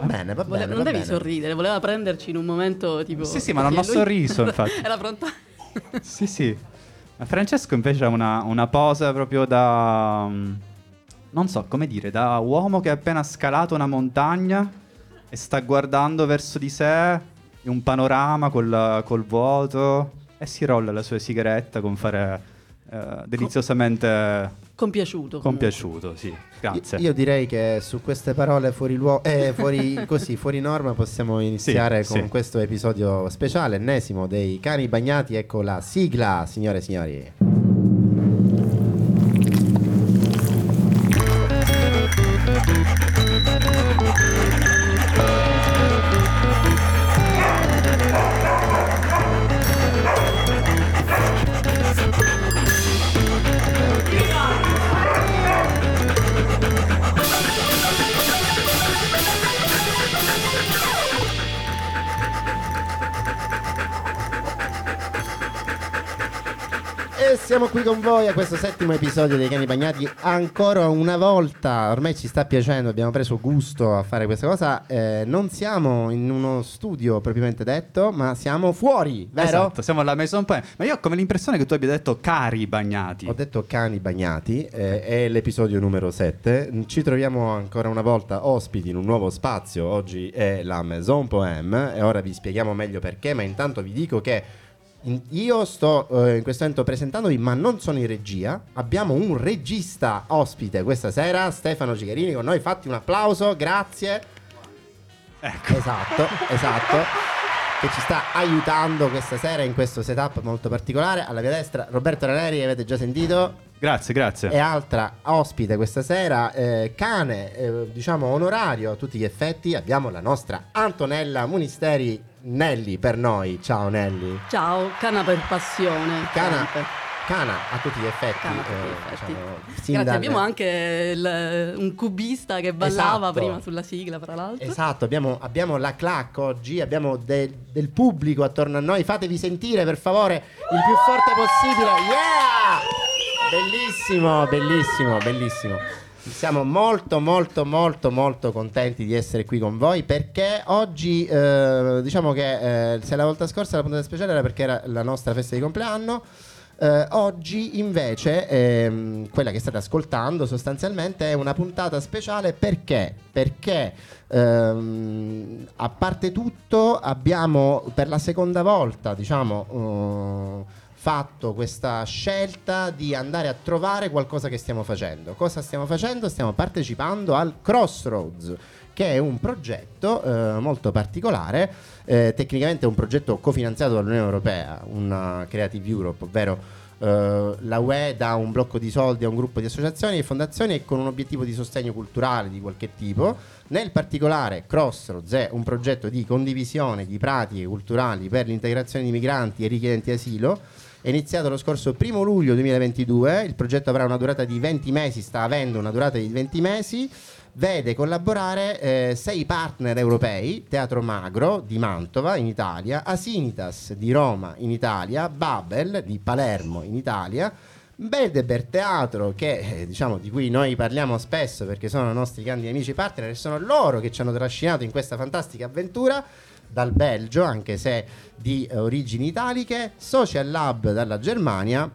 Va bene, va Vole- bene. non va devi bene. sorridere, voleva prenderci in un momento tipo... Sì, sì, ma non ho lui- sorriso, infatti. Era pronto... Sì, sì. Ma Francesco invece ha una, una posa proprio da... mm, Non so come dire, da uomo che ha appena scalato una montagna e sta guardando verso di sé in un panorama col, col vuoto e si rolla la sua sigaretta con fare eh, deliziosamente Compiaciuto. compiaciuto, sì. Grazie. Io, io direi che su queste parole fuori luogo, eh, fuori, così, fuori norma possiamo iniziare Sì, con sì. questo episodio speciale, ennesimo dei cani bagnati. Ecco la sigla, signore e signori. Voi a questo settimo episodio dei Cani Bagnati. Ancora una volta, ormai ci sta piacendo, abbiamo preso gusto a fare questa cosa. eh, non siamo in uno studio propriamente detto, ma siamo fuori, vero? Esatto, siamo alla Maison Point. Ma io ho come l'impressione che tu abbia detto cari bagnati. Ho detto cani bagnati, eh, è l'episodio numero 7. Ci troviamo ancora una volta ospiti in un nuovo spazio. Oggi è la Maison Poème e ora vi spieghiamo meglio perché, ma intanto vi dico che io sto eh, in questo momento presentandovi, ma non sono in regia. Abbiamo un regista ospite questa sera, Stefano Cicherini con noi. Fatti un applauso, grazie. Ecco. Esatto, esatto. Che ci sta aiutando questa sera in questo setup molto particolare. Alla mia destra Roberto Raneri, avete già sentito. Grazie, grazie. E altra ospite questa sera, eh, cane, eh, diciamo onorario a tutti gli effetti, abbiamo la nostra Antonella Munisteri Nelli per noi. Ciao Nelli. Ciao, cana per passione. Cana, sempre. cana a tutti gli effetti. Cana eh, effetti. diciamo, Grazie, abbiamo anche il- un cubista che ballava Esatto. prima sulla sigla, fra l'altro. Esatto, abbiamo, abbiamo la clac oggi, abbiamo de- del pubblico attorno a noi. Fatevi sentire per favore il più forte possibile. Yeah! Bellissimo, bellissimo, bellissimo. Siamo molto molto molto molto contenti di essere qui con voi perché oggi eh, diciamo che eh, se la volta scorsa la puntata speciale era perché era la nostra festa di compleanno eh, oggi invece ehm, quella che state ascoltando sostanzialmente è una puntata speciale perché? Perché ehm, a parte tutto abbiamo per la seconda volta diciamo eh, fatto questa scelta di andare a trovare qualcosa che stiamo facendo. Cosa stiamo facendo? Stiamo partecipando al Crossroads che è un progetto eh, molto particolare, eh, tecnicamente è un progetto cofinanziato dall'Unione Europea, una Creative Europe, ovvero eh, la UE dà un blocco di soldi a un gruppo di associazioni e fondazioni e con un obiettivo di sostegno culturale di qualche tipo. Nel particolare Crossroads è un progetto di condivisione di pratiche culturali per l'integrazione di migranti e richiedenti asilo. È iniziato lo scorso 1 luglio 2022, il progetto avrà una durata di 20 mesi, sta avendo una durata di 20 mesi vede collaborare eh, sei partner europei, Teatro Magro di Mantova in Italia, Asinitas di Roma in Italia, Babel di Palermo in Italia, Bedeber Teatro che eh, diciamo di cui noi parliamo spesso perché sono i nostri grandi amici partner e sono loro che ci hanno trascinato in questa fantastica avventura dal Belgio, anche se di eh, origini italiche, Social Lab dalla Germania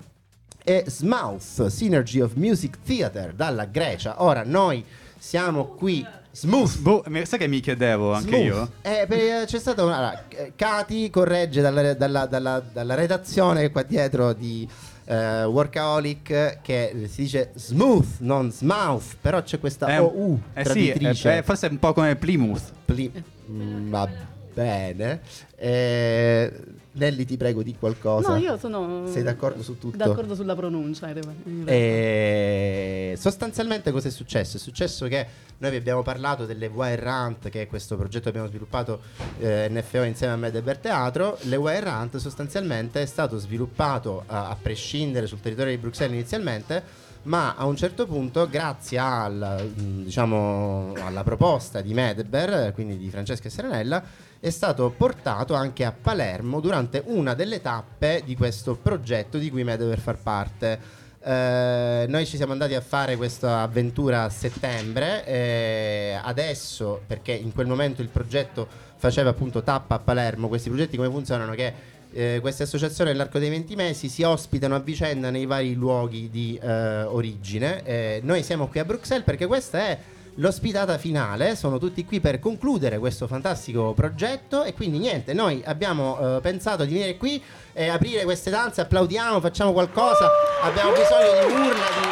e Smouth Synergy of Music Theater dalla Grecia. Ora noi siamo qui Smooth. Boh, sai che mi chiedevo anche Smooth. io? Eh, per- c'è stata una. allora, eh, Cati corregge dalla, dalla- dalla- dalla redazione qua dietro di eh, Workaholic che si dice smooth, non smouth, però c'è questa Eh, OU eh sì, traditrice. è- forse è un po' come Plymouth. Pli- Mm, va bene. Eh, Nelly, ti prego di qualcosa. No, io sono Sei d'accordo su tutto? d'accordo sulla pronuncia. in realtà. E sostanzialmente cosa è successo? È successo che noi vi abbiamo parlato delle Wire Rant, che è questo progetto che abbiamo sviluppato eh, NFO insieme a Medeber Teatro. Le Wire Rant sostanzialmente è stato sviluppato a, a prescindere sul territorio di Bruxelles inizialmente, ma a un certo punto, grazie al, diciamo, alla proposta di Medeber, quindi di Francesca Serenella, è stato portato anche a Palermo durante una delle tappe di questo progetto di cui Medeber far parte. Eh, noi ci siamo andati a fare questa avventura a settembre. eh, adesso, perché in quel momento il progetto faceva appunto tappa a Palermo, questi progetti come funzionano? Che eh, queste associazioni nell'arco dei 20 mesi si ospitano a vicenda nei vari luoghi di eh, origine. Eh, noi siamo qui a Bruxelles perché questa è l'ospitata finale, sono tutti qui per concludere questo fantastico progetto. E quindi niente, noi abbiamo eh, pensato di venire qui e aprire queste danze, applaudiamo, facciamo qualcosa, abbiamo bisogno di urla, di...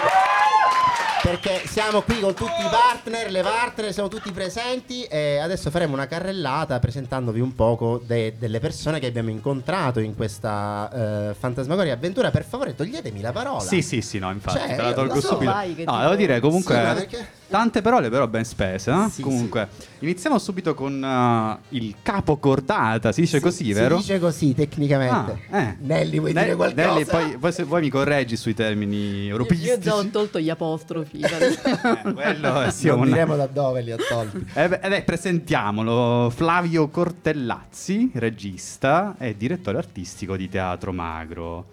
perché siamo qui con tutti i partner, le partner, siamo tutti presenti. E adesso faremo una carrellata presentandovi un poco de- delle persone che abbiamo incontrato in questa eh, fantasmagoria avventura. Per favore toglietemi la parola. Sì, sì, sì, no, infatti, Cioè, te la tolgo subito. no, devo dire comunque Sì, perché- tante parole però ben spese, eh? Sì, comunque, iniziamo subito con eh, il capo cordata, si dice Si- così, si vero? dice così tecnicamente. Ah, eh. Nelly, vuoi Ne- dire qualcosa? Nelly, poi, poi se vuoi mi correggi sui termini Io, europeistici. io già ho tolto gli apostrofi. Eh, quello è sì, non un- diremo da dove li ha tolti. Eh eh beh, presentiamolo, Flavio Cortellazzi, regista e direttore artistico di Teatro Magro.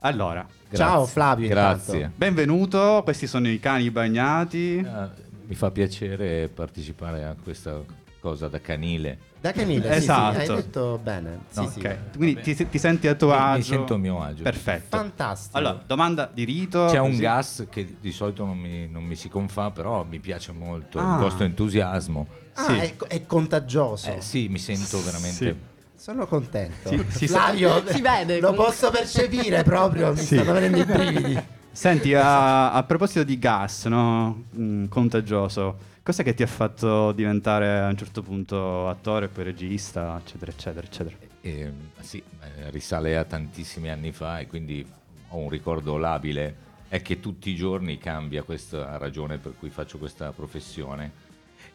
Allora, Ciao Flavio, Grazie. intanto. benvenuto, questi sono i cani bagnati. Ah, mi fa piacere partecipare a questa cosa da canile. Da canile, sì, sì, Esatto. hai detto bene. Sì, No, sì. Ok, quindi ti, ti senti a tuo Mi- mi agio? sento a mio agio. Perfetto. Fantastico. Allora, domanda di rito. C'è un così. gas che di solito non mi, non mi si confà, però mi piace molto, Ah. il vostro entusiasmo. Ah, sì. è, è contagioso. Eh, sì, mi sento veramente... Sono contento. Sì, si Flavio, Si vede, lo comunque. posso percepire proprio, mi Sì. stanno venendo i brividi. Senti, a, a proposito di gas, no? Mm, contagioso, cos'è che ti ha fatto diventare a un certo punto attore, poi regista, eccetera, eccetera, eccetera? Eh, sì, eh, risale a tantissimi anni fa e quindi ho un ricordo labile. È che tutti i giorni cambia questa ragione per cui faccio questa professione.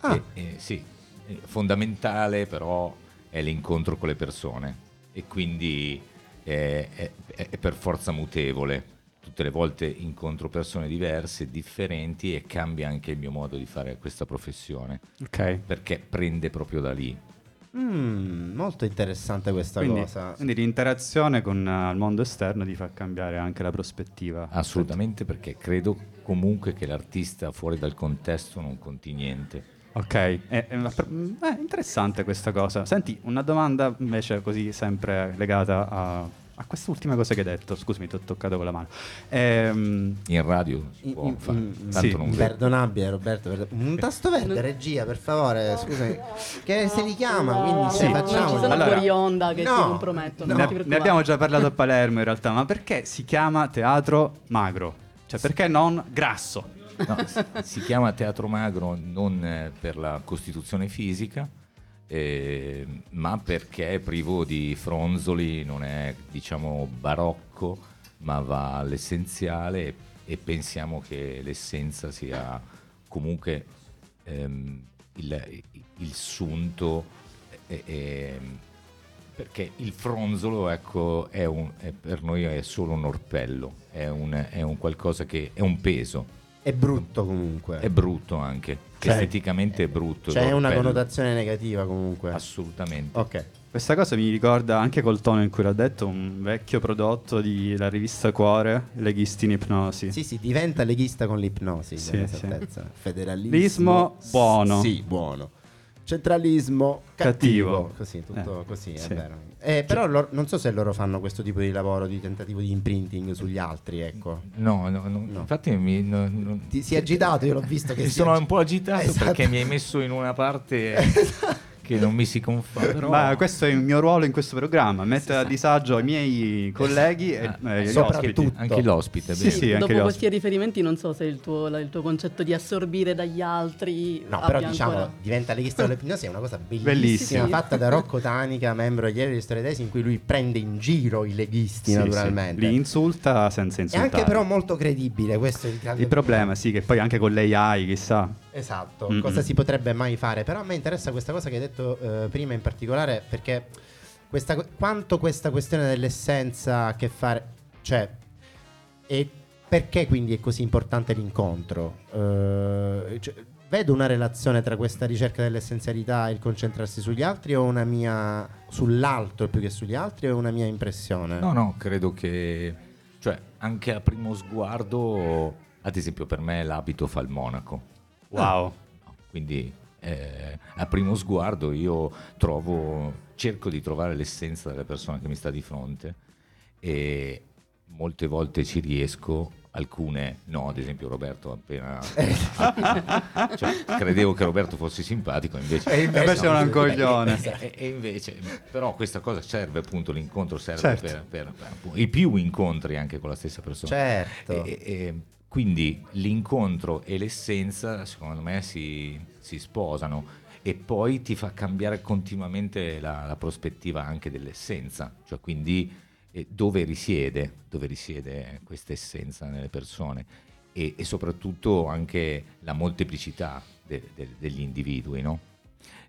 Ah. E- e sì, fondamentale però è l'incontro con le persone e quindi è, è- è per forza mutevole. Tutte le volte incontro persone diverse, differenti e cambia anche il mio modo di fare questa professione Ok. perché prende proprio da lì. Mm, molto interessante questa Quindi, cosa. quindi l'interazione con eh, il mondo esterno ti fa cambiare anche la prospettiva. Assolutamente perché credo comunque che l'artista fuori dal contesto non conti niente. Ok, è, è una eh, interessante questa cosa. Senti, una domanda invece così sempre legata a, a quest'ultima cosa che hai detto. Scusami, ti ho toccato con la mano. Ehm, In radio si In- può in- fare, in- tanto sì. non. Perdonabile Roberto, perdo- un tasto verde regia per favore, scusami, che se li chiama, quindi Sì. facciamo Non ci sono Allora- fuori onda che No, ti compromettono. no. non ne, ti ne abbiamo già parlato a Palermo in realtà, ma perché si chiama teatro magro? Cioè perché non grasso? No, si, chiama teatro magro non eh, per la costituzione fisica, eh, ma perché è privo di fronzoli, non è diciamo barocco, ma va all'essenziale e, e pensiamo che l'essenza sia comunque ehm, il, il sunto e- e- perché il fronzolo ecco, è un- è- per noi è solo un orpello, è un, è un qualcosa che è un peso, è brutto comunque. è brutto anche, Cioè- esteticamente è brutto. C'è una l'orpello. connotazione negativa comunque. Assolutamente. Ok. Questa cosa mi ricorda anche col tono in cui l'ha detto un vecchio prodotto della rivista Cuore, Leghisti in ipnosi. Sì, sì, diventa leghista con l'ipnosi. Sì, sì. Federalismo Lismo buono. Sì, buono. Centralismo cattivo. Cattivo. Così, tutto Eh, così, è sì. vero. Eh, però loro- non so se loro fanno questo tipo di lavoro di tentativo di imprinting sugli altri, ecco. No, no, no, No. infatti mi, no- Ti si è agitato, io l'ho visto che sono agi- un po' agitato Esatto. perché mi hai messo in una parte che non mi si confà. Però... Ma questo è il mio ruolo in questo programma, mettere a disagio i miei colleghi e Ah, eh, gli ospiti. Anche l'ospite, Sì, sì, anche Dopo questi riferimenti non so se il tuo, il tuo concetto di assorbire dagli altri No, però diciamo, ancora- diventa leghista con l'ipnosi è una cosa bellissima, Bellissima. Sì. fatta da Rocco Tanica, membro degli Eredi Storie Tesi, in cui lui prende in giro i leghisti Sì, naturalmente. sì. Li insulta senza È insultare. anche però molto credibile, questo è il grande Il problema, sì, che poi anche con l'AI, chissà. Esatto, Mm-mm. cosa si potrebbe mai fare? Però a me interessa questa cosa che hai detto eh, prima in particolare perché questa, quanto questa questione dell'essenza ha a che fare, cioè, e perché quindi è così importante l'incontro? Eh, cioè, vedo una relazione tra questa ricerca dell'essenzialità e il concentrarsi sugli altri o una mia sull'altro più che sugli altri o è una mia impressione? No, no, credo che Cioè, anche a primo sguardo, ad esempio per me l'abito fa il monaco. Wow. No, Quindi eh, a primo sguardo io trovo, cerco di trovare l'essenza della persona che mi sta di fronte e molte volte ci riesco, alcune no, ad esempio Roberto appena... cioè, credevo che Roberto fosse simpatico, invece... E invece Invece è un coglione. E, e- e invece, però questa cosa serve appunto, l'incontro serve Certo. per, per- per i più incontri anche con la stessa persona. Certo. E- e- quindi l'incontro e l'essenza, secondo me, si, si sposano e poi ti fa cambiare continuamente la, la prospettiva anche dell'essenza, cioè quindi eh, dove risiede, dove risiede questa essenza nelle persone e, e soprattutto anche la molteplicità de- de- degli individui, no?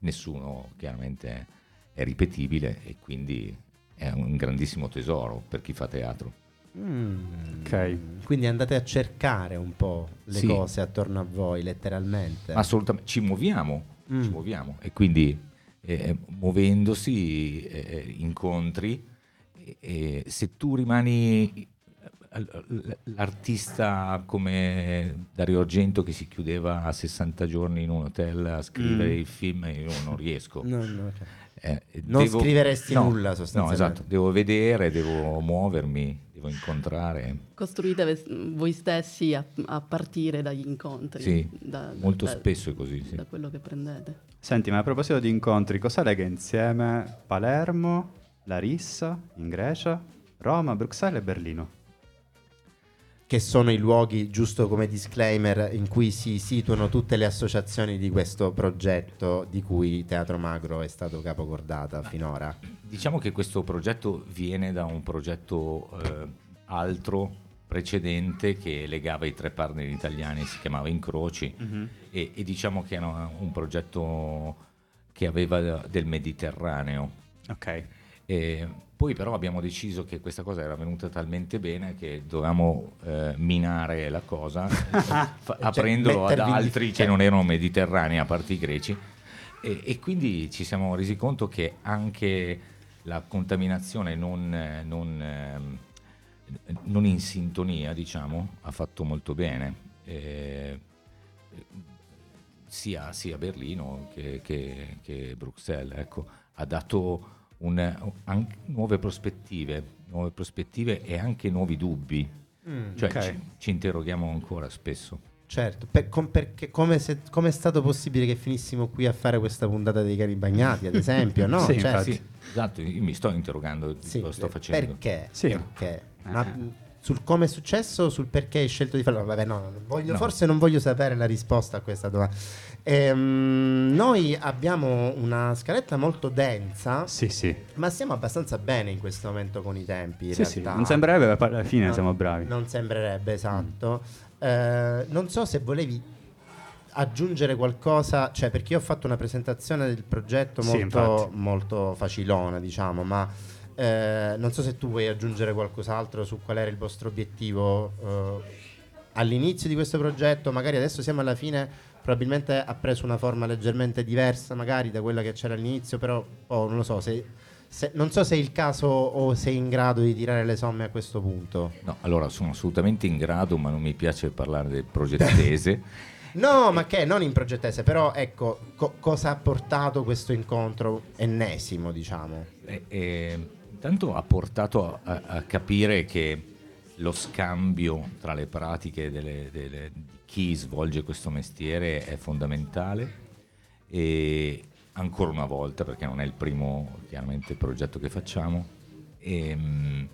Nessuno chiaramente è ripetibile e quindi è un grandissimo tesoro per chi fa teatro. Mm. Ok. Quindi andate a cercare un po' le Sì. cose attorno a voi, letteralmente. Assolutamente, ci muoviamo, Mm. ci muoviamo e quindi eh, muovendosi eh, incontri e, e se tu rimani eh, l'artista come Dario Argento che si chiudeva a 60 giorni in un hotel a scrivere Mm. il film io non riesco No, no, cioè. Eh, Non devo- scriveresti no, nulla, no sostanzialmente. esatto devo vedere devo muovermi devo incontrare Costruite voi stessi a, a partire dagli incontri. Sì, da- molto da- spesso è così sì. Da quello che prendete. Senti, ma a proposito di incontri, cosa lega insieme Palermo, Larissa, in Grecia, Roma, Bruxelles e Berlino? Che sono i luoghi, giusto come disclaimer, in cui si situano tutte le associazioni di questo progetto di cui Teatro Magro è stato capocordata finora. Diciamo che questo progetto viene da un progetto eh, altro precedente che legava i tre partner italiani, si chiamava Incroci e, e diciamo che era un progetto che aveva del Mediterraneo. Ok. E poi però abbiamo deciso che questa cosa era venuta talmente bene che dovevamo eh, minare la cosa fa- Cioè, aprendolo ad altri che non erano mediterranei, a parte i greci. E, e quindi ci siamo resi conto che anche la contaminazione non, non, ehm, non in sintonia, diciamo, ha fatto molto bene. Eh, sia, sia Berlino che, che- che Bruxelles, ecco, ha dato un- anche nuove prospettive, nuove prospettive e anche nuovi dubbi. Mm, Cioè ok. ci, ci interroghiamo ancora spesso. Certo, per- com- perché come, se- come è stato possibile che finissimo qui a fare questa puntata dei cani bagnati, ad esempio? No, Sì, Cioè, infatti. Sì, esatto, io mi sto interrogando, sì, lo sto facendo. Perché? Sì. Perché? Eh. Ma sul come è successo, sul perché hai scelto di farlo? Vabbè, no, non voglio- No. forse non voglio sapere la risposta a questa domanda. Ehm, noi abbiamo una scaletta molto densa, Sì, sì. ma stiamo abbastanza bene in questo momento con i tempi. in Sì, sì. realtà. Non sembrerebbe, ma alla fine No, siamo bravi. Non sembrerebbe, esatto. Eh, non so se volevi aggiungere qualcosa, cioè perché io ho fatto una presentazione del progetto Sì, molto, infatti. molto facilona, diciamo, ma eh, non so se tu vuoi aggiungere qualcos'altro su qual era il vostro obiettivo eh, all'inizio di questo progetto, magari adesso siamo alla fine, probabilmente ha preso una forma leggermente diversa magari da quella che c'era all'inizio, però oh, non lo so, se, se- non so se è il caso o sei in grado di tirare le somme a questo punto. No, allora sono assolutamente in grado, ma non mi piace parlare del progettese. No, ma che non in progettese, però ecco, co- cosa ha portato questo incontro ennesimo, diciamo? E- e intanto ha portato a, a capire che lo scambio tra le pratiche delle- delle- di chi svolge questo mestiere è fondamentale e ancora una volta, perché non è il primo chiaramente progetto che facciamo, ehm,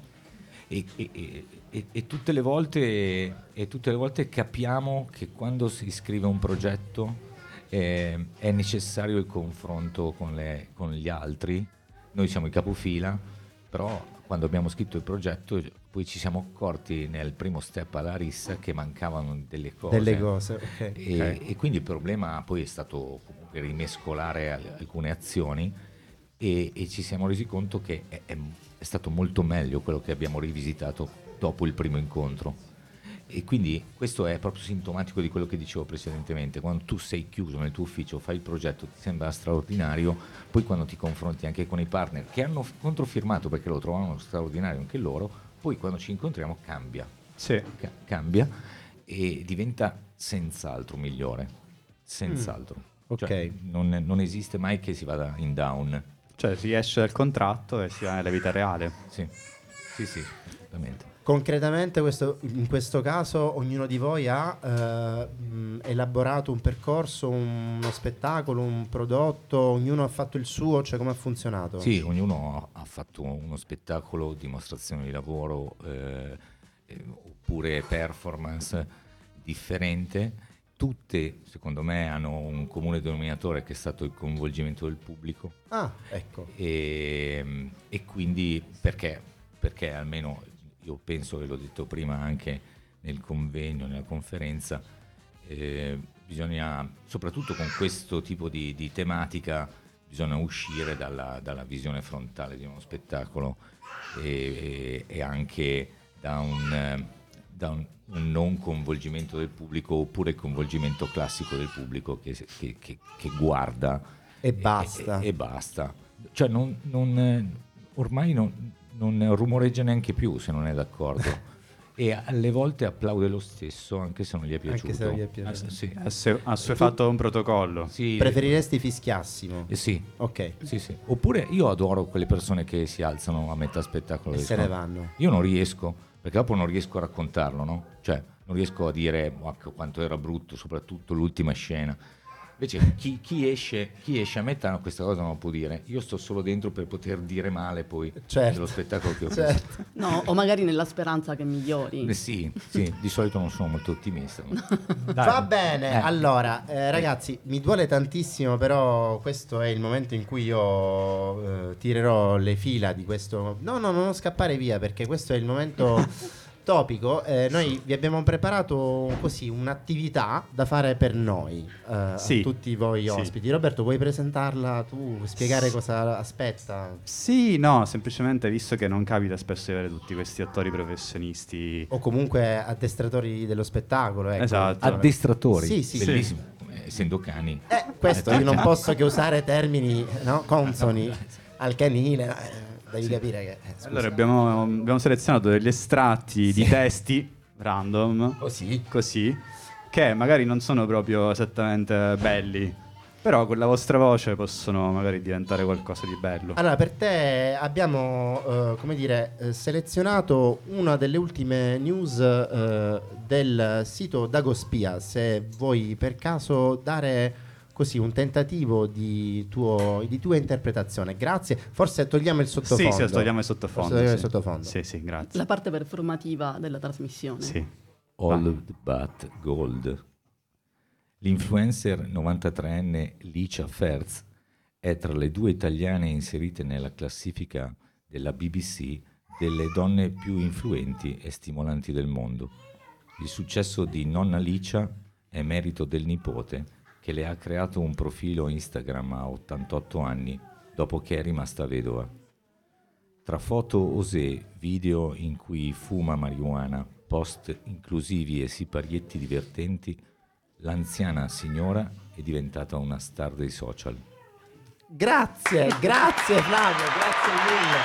e, e- e- e- tutte le volte, tutte le volte capiamo che quando si scrive un progetto eh, è necessario il confronto con, le- con gli altri. Noi siamo i capofila, però quando abbiamo scritto il progetto poi ci siamo accorti nel primo step alla rissa che mancavano delle cose. Delle cose, ok. E, Ok. e quindi il problema poi è stato comunque rimescolare al- alcune azioni e, e ci siamo resi conto che è, è- è stato molto meglio quello che abbiamo rivisitato dopo il primo incontro. E quindi questo è proprio sintomatico di quello che dicevo precedentemente, quando tu sei chiuso nel tuo ufficio, fai il progetto, ti sembra straordinario, poi quando ti confronti anche con i partner che hanno controfirmato perché lo trovavano straordinario anche loro, poi quando ci incontriamo cambia, Sì. ca- cambia e diventa senz'altro migliore, senz'altro. Ok. Cioè, non, non esiste mai che si vada in down. Cioè si esce dal contratto e si va nella vita reale. Sì, sì, sì, assolutamente. Concretamente questo- in questo caso ognuno di voi ha eh, elaborato un percorso, un- uno spettacolo, un prodotto, ognuno ha fatto il suo, cioè come ha funzionato? Sì, ognuno ha ha fatto uno spettacolo, dimostrazione di lavoro eh, eh, oppure performance differente. Tutte, secondo me, hanno un comune denominatore che è stato il coinvolgimento del pubblico Ah, ecco. e, e quindi perché, perché almeno io penso, e l'ho detto prima anche nel convegno, nella conferenza, eh, bisogna, soprattutto con questo tipo di, di tematica, bisogna uscire dalla, dalla visione frontale di uno spettacolo e, e- e anche da un, da un- un non coinvolgimento del pubblico oppure il coinvolgimento classico del pubblico che, che- che- che guarda E basta. e, e basta. Cioè non, non, ormai non, non rumoreggia neanche più se non è d'accordo. e alle volte applaude lo stesso anche se non gli è Anche piaciuto. se non gli è piaciuto. Ah, sì. Ha fatto un protocollo. Sì, Preferiresti fischiassimo? eh, sì, Ok. sì, sì. Oppure io adoro quelle persone che si alzano a metà spettacolo E se ne vanno. Io non riesco, perché dopo non riesco a raccontarlo, no? Cioè, non riesco a dire "Ma che- quanto era brutto, soprattutto l'ultima scena. Invece chi, chi esce, chi esce a metà questa cosa non può dire. Io sto solo dentro per poter dire male poi Certo. dello spettacolo che ho Certo. No, o magari nella speranza che migliori. visto. Eh, sì, sì, di solito non sono molto ottimista. Dai. Va bene, Eh. allora eh, ragazzi, mi duole tantissimo, però questo è il momento in cui io eh, tirerò le fila di questo. No, no, non scappare via perché questo è il momento topico. Eh, noi vi abbiamo preparato così un'attività da fare per noi, eh, Sì. a tutti voi Sì. ospiti. Roberto, vuoi presentarla tu, spiegare cosa aspetta? Sì, no, semplicemente visto che non capita spesso di avere tutti questi attori professionisti. O comunque addestratori dello spettacolo. Ecco. Esatto. Addestratori, Sì, sì. bellissimo, eh, essendo cani. Eh, questo io non posso che usare termini no, consoni al canile. Devi capire che. eh. Allora abbiamo, abbiamo selezionato degli estratti di Sì. testi random, Così. così, che magari non sono proprio esattamente belli, però con la vostra voce possono magari diventare qualcosa di bello. Allora, per te abbiamo, eh, come dire, eh, selezionato una delle ultime news eh, del sito Dagospia. Se vuoi per caso dare così un tentativo di, tuo- di tua interpretazione. Grazie. Forse togliamo il sottofondo. Sì, sì, togliamo il sottofondo. Forse togliamo sì. il sottofondo. Sì, sì, grazie. La parte performativa della trasmissione. Sì. Old but gold. L'influencer 93enne Licia Ferz è tra le due italiane inserite nella classifica della BBC delle donne più influenti e stimolanti del mondo. Il successo di nonna Licia è merito del nipote che le ha creato un profilo Instagram a 88 anni dopo che è rimasta vedova. Tra foto osè, video in cui fuma marijuana, post inclusivi e siparietti divertenti, l'anziana signora è diventata una star dei social. Grazie, grazie Flavio, grazie mille.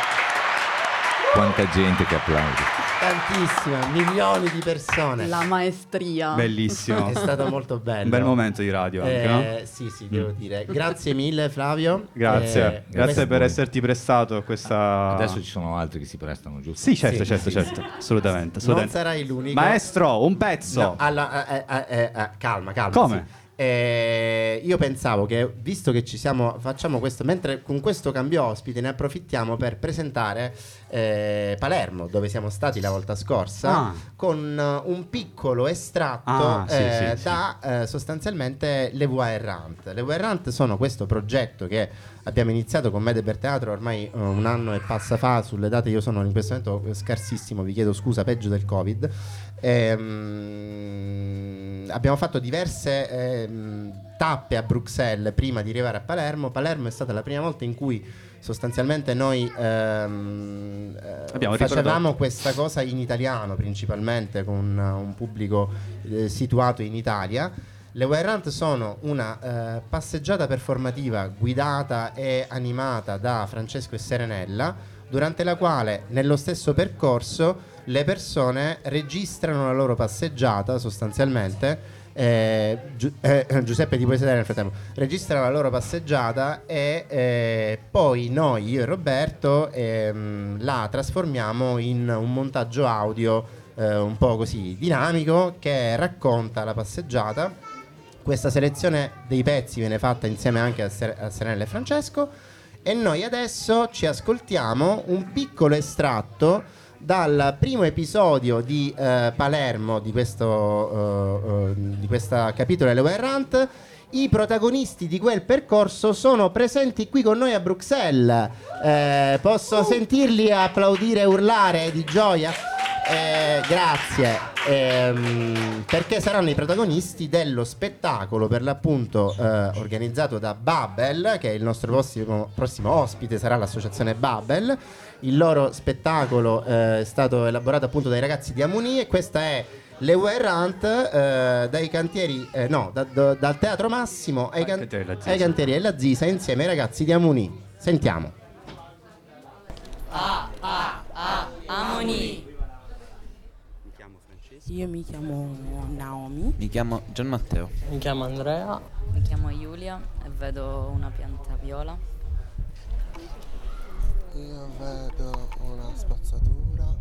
Quanta gente che applaude. Tantissima, milioni di persone. La maestria. Bellissimo. È stato molto bello. Un bel momento di radio anche, no? Eh, Sì, sì, devo dire. Grazie mille Flavio. Grazie, Eh, grazie per esserti prestato a questa... Adesso ci sono altri che si prestano, giusto? Sì, certo, Sì, certo, sì, certo, assolutamente, Non assolutamente. sarai l'unico. Maestro, un pezzo. No, alla- eh, eh, eh, eh, calma, calma. Come? sì. Eh, io pensavo che visto che ci siamo, facciamo questo, mentre con questo cambio ospite ne approfittiamo per presentare eh, Palermo, dove siamo stati la volta scorsa, Ah. con eh, un piccolo estratto Ah, sì, eh, sì, sì. da eh, sostanzialmente Le Voix Errant. Le Voix Errant sono questo progetto che abbiamo iniziato con Mede per Teatro ormai eh, un anno e passa fa, sulle date io sono in questo momento scarsissimo, vi chiedo scusa, peggio del Covid. Ehm, abbiamo fatto diverse ehm, tappe a Bruxelles prima di arrivare a Palermo. Palermo è stata la prima volta in cui sostanzialmente noi ehm, eh, facevamo questa cosa in italiano principalmente con uh, un pubblico eh, situato in Italia. Le Errant sono una eh, passeggiata performativa guidata e animata da Francesco e Serenella, durante la quale nello stesso percorso le persone registrano la loro passeggiata sostanzialmente. Eh, eh, Giuseppe ti puoi sedere nel frattempo. Registrano la loro passeggiata e eh, poi noi io e Roberto ehm, la trasformiamo in un montaggio audio eh, un po' così dinamico che racconta la passeggiata. Questa selezione dei pezzi viene fatta insieme anche a, Ser- a Serenella e Francesco. E noi adesso ci ascoltiamo un piccolo estratto dal primo episodio di eh, Palermo di questo eh, eh, di questa capitolo delle Errant i protagonisti di quel percorso sono presenti qui con noi a Bruxelles. Eh, posso sentirli applaudire e urlare di gioia? Eh, grazie, Ehm, perché saranno i protagonisti dello spettacolo per l'appunto eh, organizzato da Babel, che è il nostro prossimo, prossimo ospite, sarà l'associazione Babel. Il loro spettacolo eh, è stato elaborato appunto dai ragazzi di Amuni e questa è Le Errant eh, dai cantieri, eh, no, da- da- dal Teatro Massimo ai, Ai can- ai cantieri della Zisa insieme ai ragazzi di Amuni. Sentiamo. Amoni. Io mi chiamo Naomi. Mi chiamo Gian Matteo. Mi chiamo Andrea. Mi chiamo Giulia e vedo una pianta viola. Io vedo una spazzatura.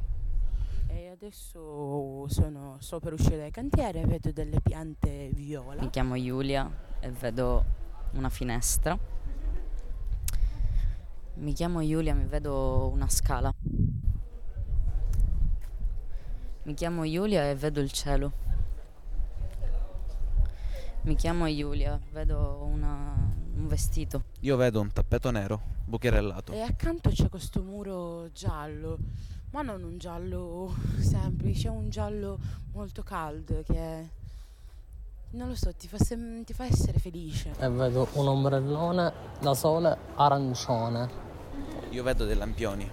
E adesso sono, sto per uscire dal cantiere, vedo delle piante viola. Mi chiamo Giulia e vedo una finestra. Mi chiamo Giulia, mi vedo una scala. Mi chiamo Giulia e vedo il cielo. Mi chiamo Giulia, vedo una- un vestito. Io vedo un tappeto nero, bucherellato. E accanto c'è questo muro giallo, ma non un giallo semplice, un giallo molto caldo che non lo so, ti fa, sem- ti fa essere felice. E vedo un ombrellone da sole arancione. Io vedo dei lampioni.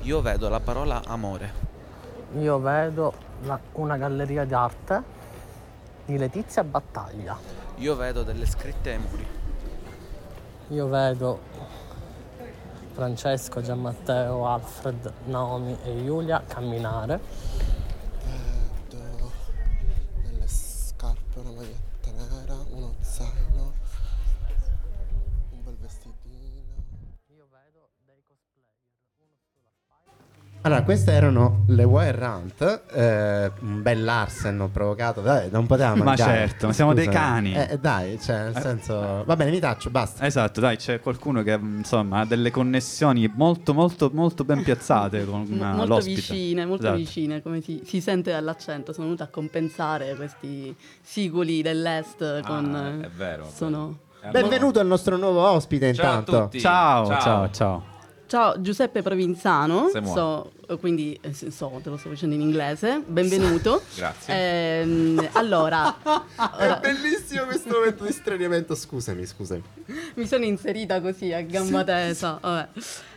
Io vedo la parola amore. Io vedo la- una galleria di arte di Letizia Battaglia. Io vedo delle scritte ai muri. Io vedo Francesco, Gianmatteo, Alfred, Naomi e Giulia camminare. Vedo delle scarpe, una maglietta Allora, queste erano le Wire Rant, eh, un bel Larsen provocato, dai, non poteva Ma certo, ma siamo dei cani. Eh, dai, cioè, nel senso... Va bene, mi taccio, basta. Esatto, dai, c'è qualcuno che mm, insomma ha delle connessioni molto molto molto ben piazzate con eh, molto l'ospite. vicine, molto Esatto. vicine, come si, si sente dall'accento. Sono venuta a compensare questi siculi dell'est con... Ah, è vero, è Sono... vero. Benvenuto al nostro nuovo ospite Ciao a intanto. tutti. Ciao, Ciao. ciao, ciao. Giuseppe Provenzano, moi. so, eh, quindi eh, sì, so, te lo sto facendo in inglese, benvenuto. Grazie. Ehm, allora, ora, bellissimo questo momento di straniamento, scusami, scusami. mi sono inserita così a gamba tesa. vabbè.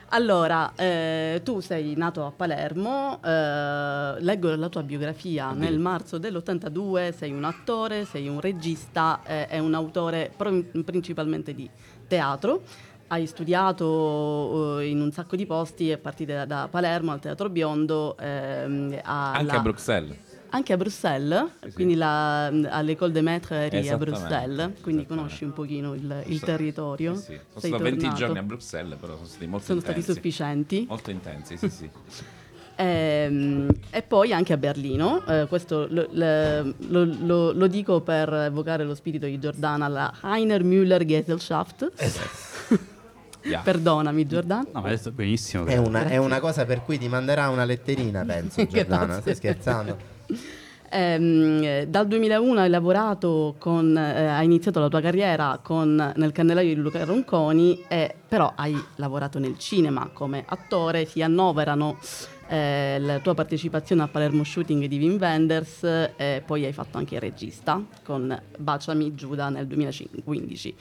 Allora, eh, tu sei nato a Palermo, eh, leggo la tua biografia nel marzo dell'82, sei un attore, sei un regista eh, e un autore pro- principalmente di teatro. Hai studiato eh, in un sacco di posti, a partire da, Palermo al Teatro Biondo, ehm, Anche a Bruxelles. anche a Bruxelles, Sì, sì. quindi la, all'École des Maîtres eri a Bruxelles, quindi conosci un pochino il, il So- territorio. Sì, sì. Sono Sei stato 20 tornato. giorni a Bruxelles, però sono stati molto Sono stati intensi. sufficienti. Molto intensi, sì, sì. Ehm, e poi anche a Berlino, eh, questo lo, lo- lo- lo dico per evocare lo spirito di Giordana, la Heiner Müller Gesellschaft. Yeah. Perdonami Giordana. No, ma hai detto benissimo. È una, è una cosa per cui ti manderà una letterina, penso, Giordana. Grazie. Stai scherzando? Ehm, eh, dal 2001 hai lavorato con, eh, hai iniziato la tua carriera con, nel Candelario di Luca Ronconi, e, però hai lavorato nel cinema come attore, si annoverano eh, la tua partecipazione a Palermo Shooting di Wim Wenders e poi hai fatto anche il regista con Baciami Giuda nel 2015.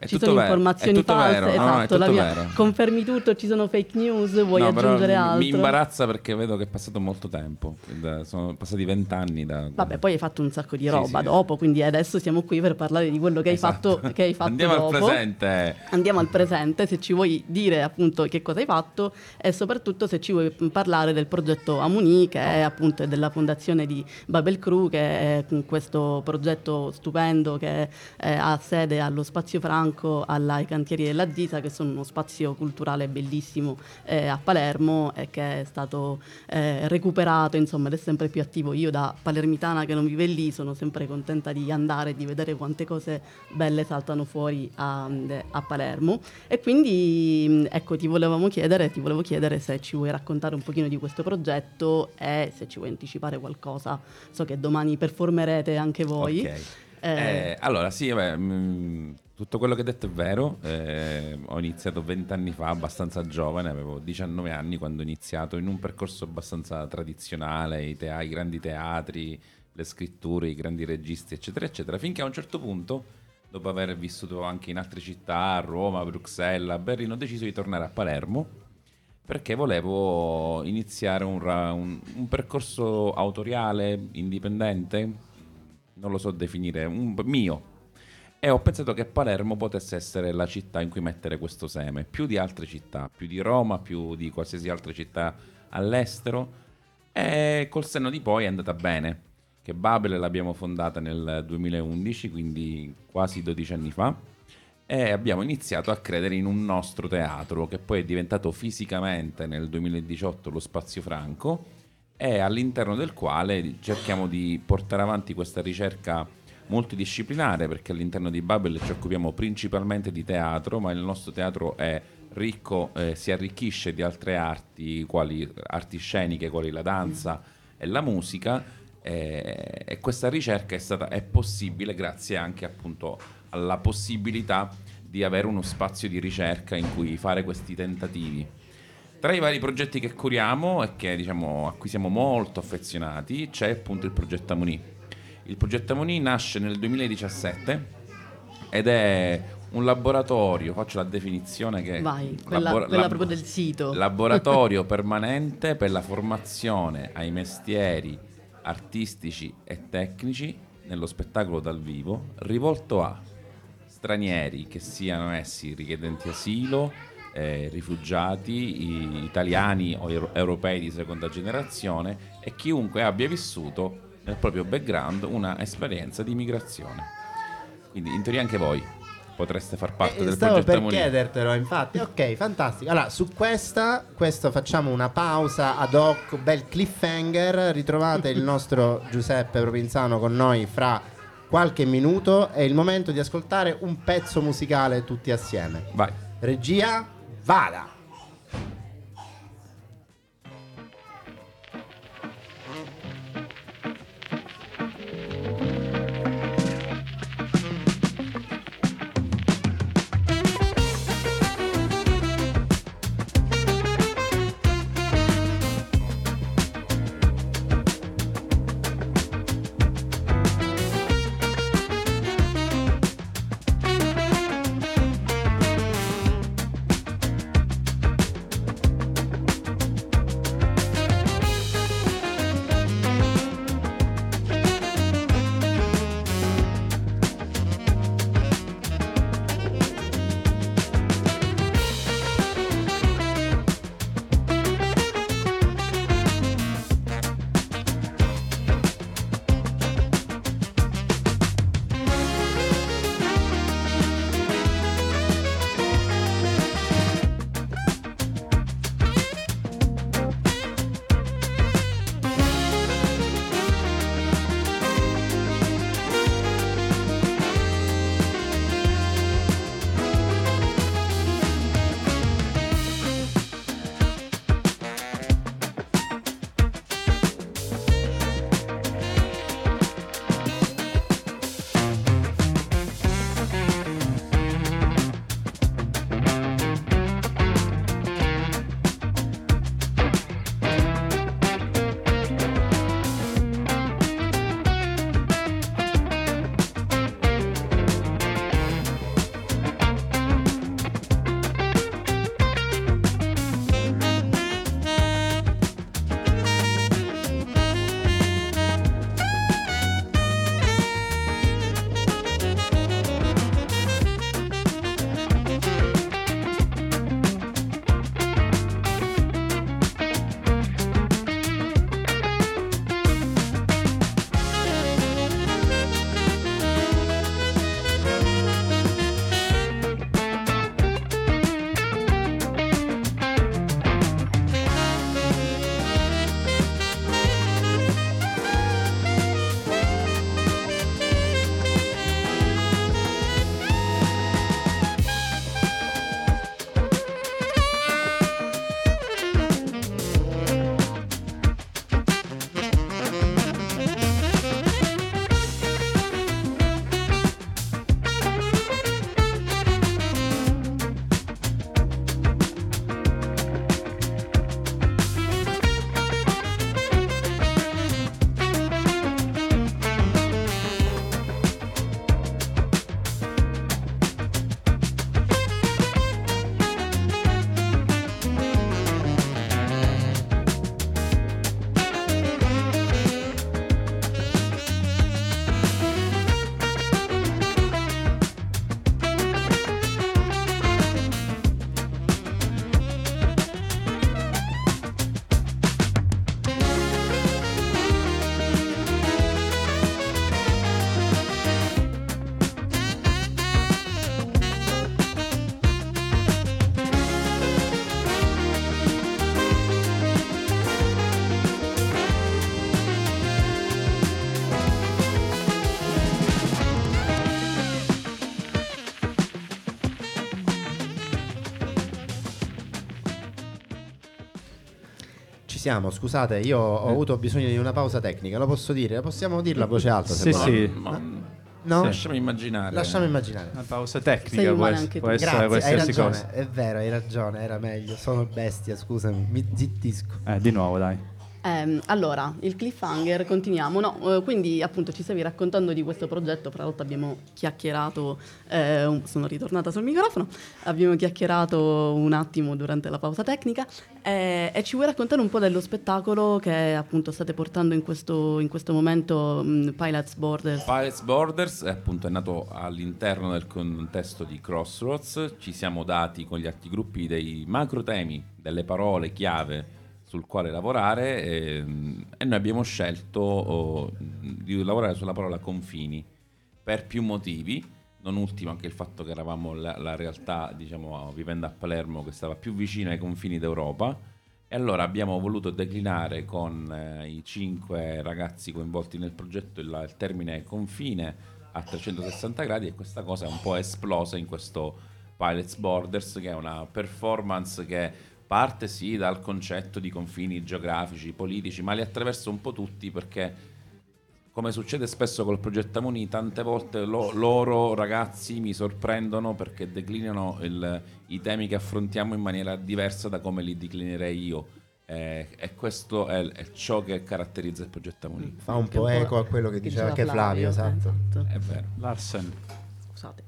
È ci sono vero, informazioni è false. vero, no, no, è esatto, tutto mia- vero. confermi tutto, ci sono fake news, vuoi No, aggiungere altro? Mi imbarazza perché vedo che è passato molto tempo. Sono passati vent'anni da. Vabbè, poi hai fatto un sacco di roba sì. dopo, quindi adesso siamo qui per parlare di quello che hai Esatto. fatto, che hai fatto Andiamo dopo. al presente. Andiamo al presente, se ci vuoi dire appunto che cosa hai fatto e soprattutto se ci vuoi parlare del progetto Amuni, che è appunto della fondazione di Babel Crew, che è questo progetto stupendo che eh, ha sede allo Spazio Franco, alla- ai cantieri della Zisa, che sono uno spazio culturale bellissimo eh, a Palermo e che è stato eh, recuperato, insomma, ed è sempre più attivo. Io da palermitana che non vive lì sono sempre contenta di andare e di vedere quante cose belle saltano fuori a, a Palermo. E quindi mh, ecco, ti volevamo chiedere, ti volevo chiedere se ci vuoi raccontare un pochino di questo progetto e se ci vuoi anticipare qualcosa. So che domani performerete anche voi. Ok. Eh, Eh, allora, sì, vabbè, mm, tutto quello che hai detto è vero. eh, ho iniziato vent'anni fa, abbastanza giovane, avevo 19 anni quando ho iniziato in un percorso abbastanza tradizionale, i, tea- i grandi teatri, le scritture, i grandi registi, eccetera, eccetera, finché a un certo punto, dopo aver vissuto anche in altre città, a Roma, Bruxelles, a Berlino, ho deciso di tornare a Palermo perché volevo iniziare un, ra- un- un percorso autoriale, indipendente, non lo so definire, un mio. E ho pensato che Palermo potesse essere la città in cui mettere questo seme, più di altre città, più di Roma, più di qualsiasi altra città all'estero. E col senno di poi è andata bene. Che Babel l'abbiamo fondata nel 2011, quindi quasi 12 anni fa. E abbiamo iniziato a credere in un nostro teatro, che poi è diventato fisicamente nel 2018 lo Spazio Franco, e all'interno del quale cerchiamo di portare avanti questa ricerca multidisciplinare, perché all'interno di Babel ci occupiamo principalmente di teatro, ma il nostro teatro è ricco, eh, si arricchisce di altre arti, quali arti sceniche, quali la danza e la musica, eh, e questa ricerca è, stata, è possibile grazie anche appunto alla possibilità di avere uno spazio di ricerca in cui fare questi tentativi. Tra i vari progetti che curiamo e che, diciamo, a cui siamo molto affezionati c'è appunto il progetto Amoni. Il progetto Amoni nasce nel 2017 ed è un laboratorio, faccio la definizione che... Vai, quella, labora- quella proprio del sito. Laboratorio permanente per la formazione ai mestieri artistici e tecnici nello spettacolo dal vivo, rivolto a stranieri che siano essi richiedenti asilo, eh, rifugiati, italiani o euro- europei di seconda generazione e chiunque abbia vissuto nel proprio background una esperienza di migrazione. Quindi in teoria anche voi potreste far parte Eh, del Stavo progetto per Amoni. chiedertelo, infatti. Ok, fantastico. Allora, su questa, questo facciamo una pausa ad hoc, bel cliffhanger. Ritrovate il nostro Giuseppe Provenzano con noi fra qualche minuto. È il momento di ascoltare un pezzo musicale tutti assieme. Vai. Regia, vada. Siamo, scusate, io ho Eh. avuto bisogno di una pausa tecnica, lo posso dire? Possiamo dirla a voce alta? se Sì, volete? sì. Ma- No? Lasciami immaginare. Lasciamo immaginare. Una pausa tecnica può, può essere Grazie, hai qualsiasi ragione, cosa. è vero, hai ragione, era meglio. Sono bestia, scusami, mi zittisco. Eh, di nuovo, dai. Ehm, allora, il cliffhanger, continuiamo. No, eh, quindi appunto ci stavi raccontando di questo progetto, fra l'altro abbiamo chiacchierato, eh, sono ritornata sul microfono, abbiamo chiacchierato un attimo durante la pausa tecnica eh, e ci vuoi raccontare un po' dello spettacolo che appunto state portando in questo, in questo momento, mh, Pilots Borders? Pilots Borders è appunto è nato all'interno del contesto di Crossroads, ci siamo dati con gli altri gruppi dei macro temi, delle parole chiave sul quale lavorare ehm, e noi abbiamo scelto oh, di lavorare sulla parola confini per più motivi, non ultimo anche il fatto che eravamo la, la realtà, diciamo, vivendo a Palermo che stava più vicina ai confini d'Europa e allora abbiamo voluto declinare con eh, i cinque ragazzi coinvolti nel progetto il, il termine confine a 360 gradi e questa cosa è un po' esplosa in questo Pilots Borders che è una performance che parte sì dal concetto di confini geografici, politici, ma li attraversa un po' tutti perché come succede spesso col progetto Amoni, tante volte lo- loro ragazzi mi sorprendono perché declinano il- i temi che affrontiamo in maniera diversa da come li declinerei io. Eh, e questo è, è ciò che caratterizza il progetto Amoni. Fa un po' eco a quello che diceva anche Flavio, esatto. È vero. Larsen. Scusate.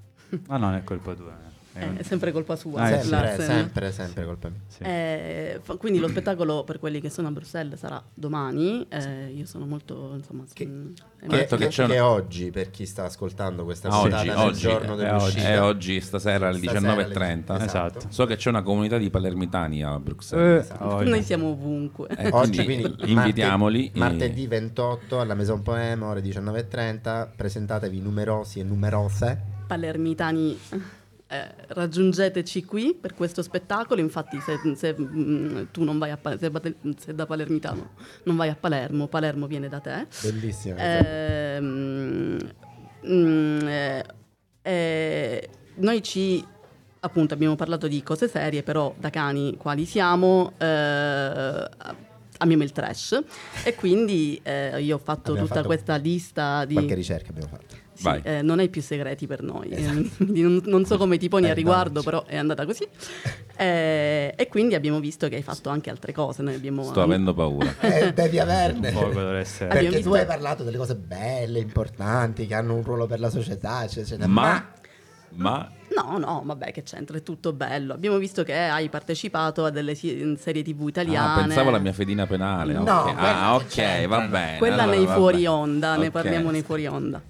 Ah, no, non è colpa tua. Eh, è sempre colpa sua. Ah, eh. Sempre, sempre, sempre colpa mia. Sì. Eh, fa- quindi lo spettacolo per quelli che sono a Bruxelles sarà domani. eh, io sono molto insomma. Che- mm, Che, detto che che- c'è una- che oggi, per chi sta ascoltando questa Ah, oggi, oggi, giorno è dell'uscita, È oggi, stasera alle Stasera 19.30. alle- Esatto. So che c'è una comunità di palermitani a Bruxelles. Eh, oh, Noi siamo ovunque. Eh, Oggi quindi invitiamoli. marte- martedì 28 alla Maison Poema ore 19.30 presentatevi numerosi e numerose Palermitani. Eh, raggiungeteci qui per questo spettacolo. Infatti, se, se, mm, tu non vai a Pa- se, se da palermitano non vai a Palermo, Palermo viene da te. bellissime Ehm, mm, eh, eh, noi ci appunto abbiamo parlato di cose serie, però da cani quali siamo, eh, amiamo il trash e quindi eh, io ho fatto Abbiamo tutta fatto questa lista di... qualche ricerca abbiamo fatto Sì, eh, non hai più segreti per noi. eh, quindi non, non so come ti poni a riguardo, però è andata così. Eh, e quindi abbiamo visto che hai fatto anche altre cose. Noi abbiamo Sto avendo paura. eh, devi averne Un po' essere. perché Abbiamo tu visto- hai parlato delle cose belle importanti che hanno un ruolo per la società eccetera Ma, ma No, no, vabbè, che c'entra, è tutto bello. Abbiamo visto che hai partecipato a delle si- serie TV italiane. ah, pensavo alla mia fedina penale. No, ok. quella Ah, ok, c'entra. va bene. Quella allora nei fuori bene. onda, ne Ok. parliamo nei fuori onda.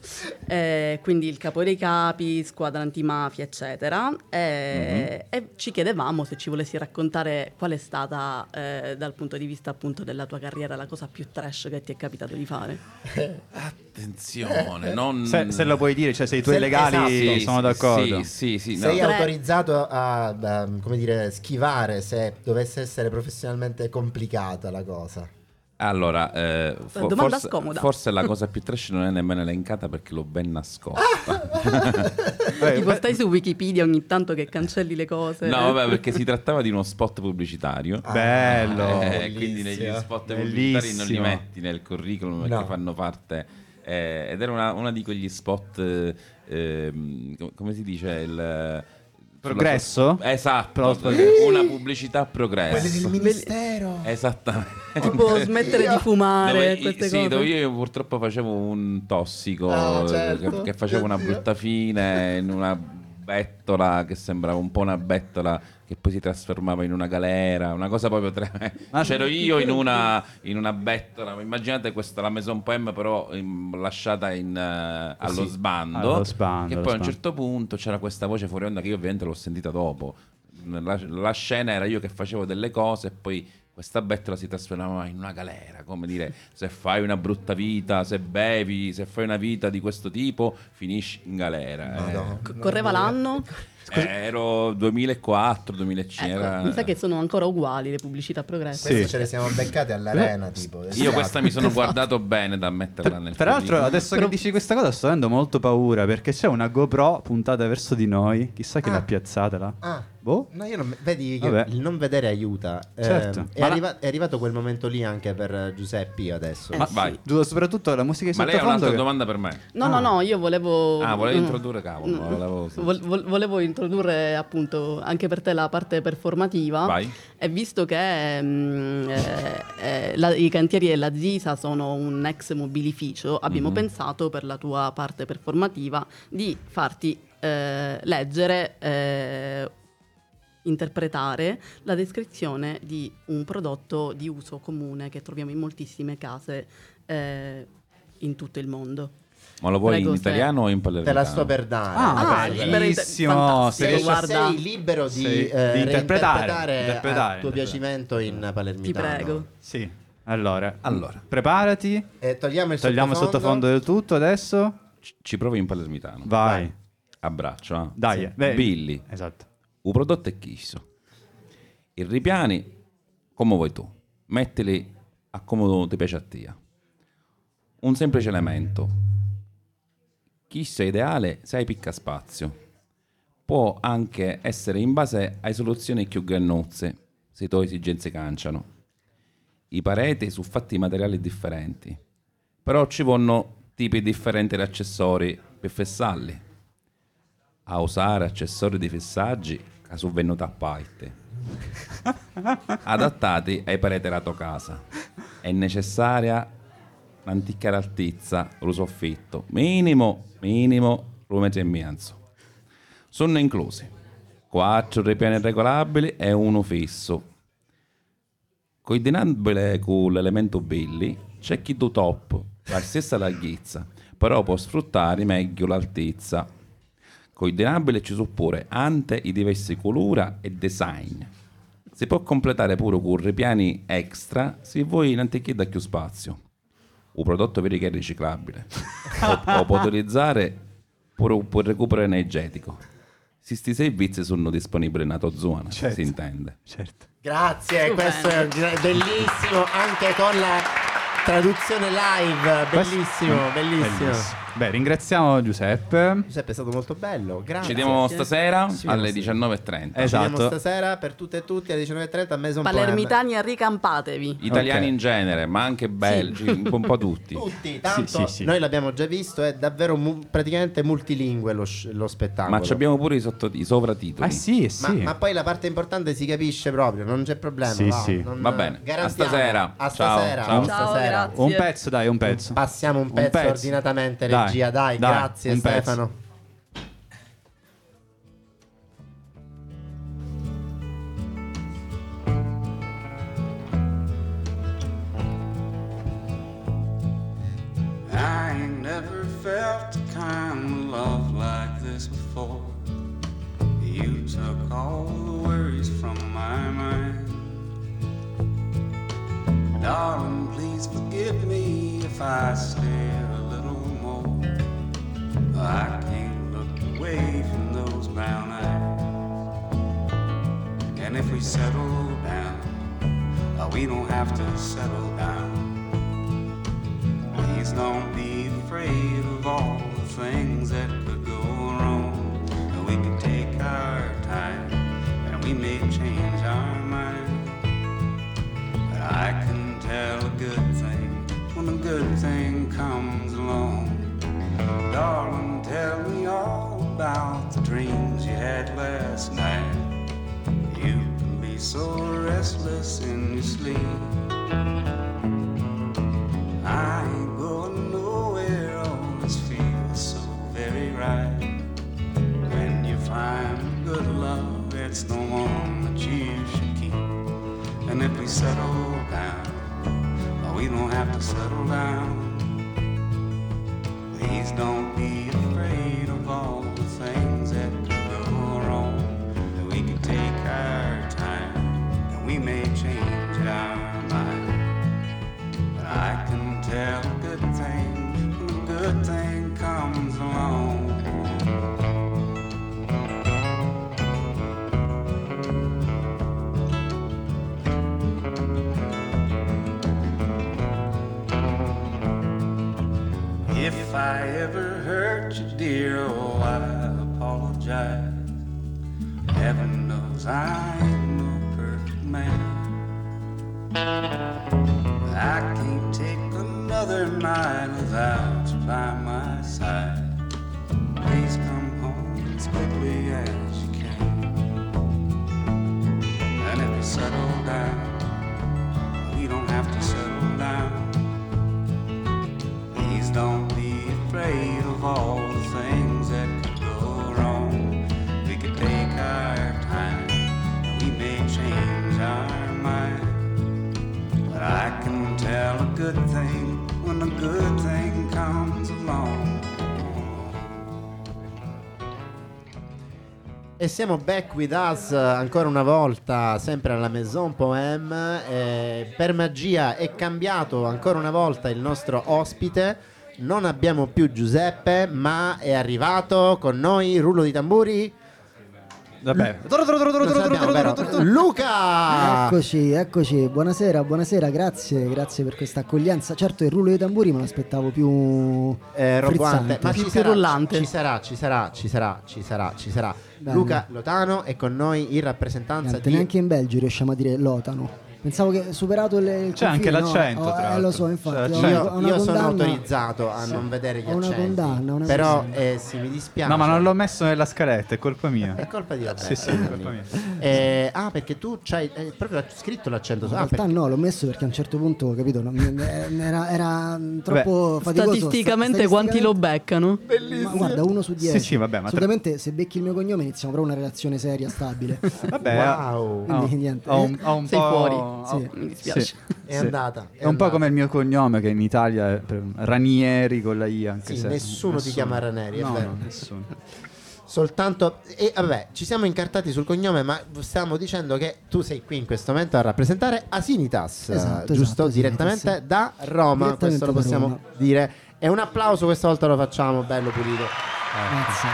Eh, quindi il capo dei capi, squadra antimafia, eccetera. Eh, E ci chiedevamo se ci volessi raccontare qual è stata, eh, dal punto di vista appunto della tua carriera, la cosa più trash che ti è capitato di fare. Attenzione, non... Se, se lo puoi dire, cioè se i tuoi Se- legali esatto. sono d'accordo. Sì, sì, sì. no. sei Tre. autorizzato a, a, come dire schivare se dovesse essere professionalmente complicata la cosa Allora, eh, fo- domanda forse, scomoda. forse la cosa più trash non è nemmeno elencata perché l'ho ben nascosta. Tipo stai su Wikipedia ogni tanto che cancelli le cose. No, vabbè, perché si trattava di uno spot pubblicitario. Bello. Eh, quindi negli bellissimo. spot pubblicitari non li Bellissimo. metti nel curriculum perché No. fanno parte. Eh, ed era una, una di quegli spot, eh, ehm, com- come si dice? Il, Progresso? sulla- esatto, Pro- progresso. una pubblicità progresso. quelli del ministero Esattamente. Tipo smettere di fumare, Dove, queste sì, cose. dove io purtroppo facevo un tossico Ah, certo. che, che facevo una brutta fine in una bettola che sembrava un po' una bettola che poi si trasformava in una galera, una cosa proprio tre... Ma- c'ero io in una, in una bettola, immaginate questa la Maison Poem però in- lasciata in, eh, allo sbando, Allo sbando, che allo poi a un sbando. certo punto c'era questa voce fuori onda che io ovviamente l'ho sentita dopo. La, la scena era io che facevo delle cose e poi questa bettola si trasformava in una galera, come dire, se fai una brutta vita, se bevi, se fai una vita di questo tipo, finisci in galera. eh. Correva l'anno? Eh, ero 2004, 2005. Ecco, era- mi sa che sono ancora uguali le pubblicità progresso. queste Sì. ce le siamo beccate all'arena tipo Io questa mi sono guardato bene da metterla nel Tra l'altro, adesso che dici questa cosa, sto avendo molto paura perché c'è una GoPro puntata verso di noi. Chissà chi Ah. l'ha piazzata là. ah Boh. No, io non, vedi che Vabbè. il non vedere aiuta. Eh, Certo. è, Ma la- arriva- è arrivato quel momento lì anche per eh, Giuseppe adesso. Ma Vai. giusto, soprattutto la musica di Ma lei ha un'altra che- domanda per me. No, no, no, io volevo... Ah, volevi mm, introdurre cavolo. mm, volevo- vol- vol- volevo introdurre appunto anche per te la parte performativa. Vai. E visto che mm, eh, eh, la- i cantieri della Zisa sono un ex mobilificio, abbiamo Mhm. pensato per la tua parte performativa di farti eh, leggere, eh, interpretare la descrizione di un prodotto di uso comune che troviamo in moltissime case eh, in tutto il mondo. Ma lo vuoi Prego, in se- italiano o in Te palermitano? la sto per dare. Ah, Ah, bellissimo. Se riesci- guarda. sei libero di, Sei- eh, di interpretare, interpretare, a tuo piacimento in palermitano. Ti prego. Sì. Allora, Allora. preparati. E togliamo il Togliamo sottofondo. sottofondo del tutto adesso. C- Ci provi in palermitano. Vai. Abbraccio. eh. Dai. Sì. Billy, Esatto. Un prodotto è chisso. I ripiani, come vuoi tu. Mettili a come ti piace a te. Un semplice elemento. Chisso è ideale se hai picca spazio. Può anche essere in base a soluzioni più grannuzze, se tue esigenze canciano. I pareti sono fatti materiali differenti, però ci vogliono tipi differenti di accessori per fissarli. A usare accessori di fissaggi venuti a parte. Adattati ai tua casa. È necessaria un'antica altezza, lo soffitto. Minimo, minimo, un e mezzo. Sono inclusi quattro ripiani regolabili e uno fisso. Coordinabile con l'elemento Billy, c'è chi do top, la stessa larghezza, però può sfruttare meglio l'altezza. Coordinabile ci sono pure ante i diversi colori e design. Si può completare pure con ripiani extra se vuoi un'antichità da più spazio. Un prodotto vedi che è riciclabile. o, o può utilizzare pure un recupero energetico. Se sti servizi sono disponibili nella tua zona, Certo. si intende. Certo. Grazie, Stupendo. questo è bellissimo anche con la traduzione live. Bellissimo, bellissimo. Beh, ringraziamo Giuseppe. Giuseppe è stato molto bello, grazie. Ci vediamo stasera Ci vediamo alle stasera. 19.30. Eh, Ci vediamo Esatto. stasera per tutte e tutti alle 19.30 a Maison Palermitani ricampatevi. Italiani Ok. in genere, ma anche belgi, un po', un po' tutti. Tutti, tanto sì, sì. noi l'abbiamo già visto, è davvero mu- praticamente multilingue lo, sc- lo spettacolo. Ma ci abbiamo pure i, sotto- i sovratitoli. Ah sì, Ma, sì. ma poi la parte importante si capisce proprio, non c'è problema. Sì, va, sì. non- Va bene, a garantiamo. stasera. A Ciao, stasera. ciao. a Ciao, stasera. Un pezzo, dai, un pezzo. Passiamo un Un pezzo, pezzo. ordinatamente, Dai, regia. Dai, dai, grazie un pezzo. Stefano. I ain't never felt a kind of love like this before. You took all the worries from my mind. Darling, please forgive me if I stay a little more. I can't look away from those brown eyes. And if we settle down, uh, we don't have to settle down. Please don't be afraid of all the things that could go wrong. And we can take our time and we may change our mind. But I can tell a good thing when a good thing comes along. Darling, tell me all about the dreams you had last night. You can be so restless in your sleep. I ain't going nowhere, this feels so very right. When you find good love, it's the one that you should keep. And if we settle down, oh, we don't have to settle down. Siamo back with us ancora una volta, sempre alla Maison Poème. Eh, per magia è cambiato ancora una volta il nostro ospite. Non abbiamo più Giuseppe, ma è arrivato con noi, rullo di tamburi. Vabbè. Luca! Eccoci, eccoci. Buonasera, buonasera, grazie, grazie per questa accoglienza. Certo, il rullo dei tamburi me l'aspettavo più Eh, roboante, frizzante. ma ci sarà, ci sarà, ci sarà, ci sarà, ci sarà, ci sarà. Bene. Luca Lotano è con noi in rappresentanza Niente, di neanche in Belgio riusciamo a dire lotano. Pensavo che superato le, il C'è anche l'accento, no? tra Eh, lo so, infatti. Ho ho una Io sono autorizzato a Sì. non vedere gli Ho una accenti. condanna, una Però eh, sì, mi dispiace. No, ma non l'ho messo nella scaletta, è colpa mia. È colpa di Roberto. Sì, sì, è colpa mia. Eh, ah, perché tu c'hai eh, proprio scritto l'accento. In Ah, realtà perché- no, l'ho messo perché a un certo punto, capito, non- era, era troppo faticoso. Statisticamente sta- quanti lo beccano? Ma guarda, uno su dieci. Sì, sì, vabbè, ma tra- Assolutamente, se becchi il mio cognome iniziamo proprio una relazione seria, stabile. Vabbè, Wow. Quindi ho- niente. ho un, ho po'... fuori. Sì, mi dispiace. sì, È sì. andata, è È, un andata. po' come il mio cognome che in Italia è Ranieri con la I anche Sì, se nessuno ti chiama Ranieri, è no, vero. no, nessuno. Soltanto. E vabbè, ci siamo incartati sul cognome, ma stiamo dicendo che tu sei qui in questo momento a rappresentare Asinitas, Esatto, giusto? esatto, direttamente Asinitas. da Roma. Direttamente questo lo possiamo Roma. dire. E un applauso questa volta lo facciamo, bello pulito. Grazie.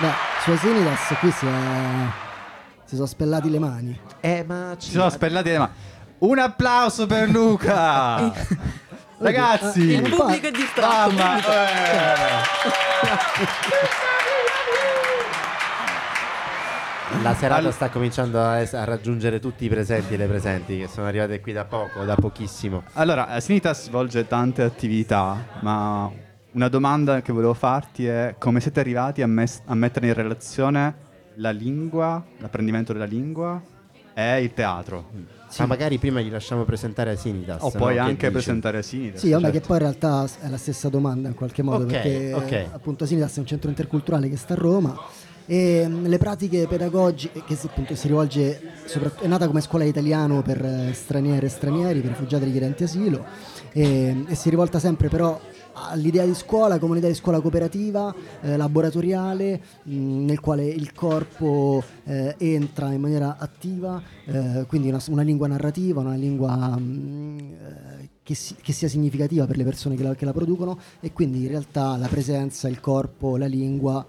Beh, su Asinidas qui si, è- si sono spellati le mani. Eh, ma Ci sono spellati le mani. Un applauso per Luca! Ragazzi! Il Il pubblico è distratto. Mamma, pubblico- La serata Al- sta cominciando a, es- a raggiungere tutti i presenti e le presenti che sono arrivate qui da poco, da pochissimo. Allora, Sinitas svolge tante attività, ma una domanda che volevo farti è come siete arrivati a, mes- a mettere in relazione la lingua, l'apprendimento della lingua e il teatro? Ma magari prima gli lasciamo presentare Asinitas. O no? poi Che anche presentare Sinitas. Sì, vabbè, certo. che poi in realtà è la stessa domanda in qualche modo, Ok, perché eh, appunto Asinitas è un centro interculturale che sta a Roma e mh, le pratiche pedagogiche che si, appunto si rivolge soprattutto è nata come scuola di italiano per eh, straniere e stranieri, per rifugiati e richiedenti asilo e, e si rivolta sempre però all'idea di scuola come un'idea di scuola cooperativa, eh, laboratoriale, mh, nel quale il corpo eh, entra in maniera attiva, eh, quindi una, una lingua narrativa, una lingua mh, eh, che, si- che sia significativa per le persone che la, che la producono e quindi in realtà la presenza, il corpo, la lingua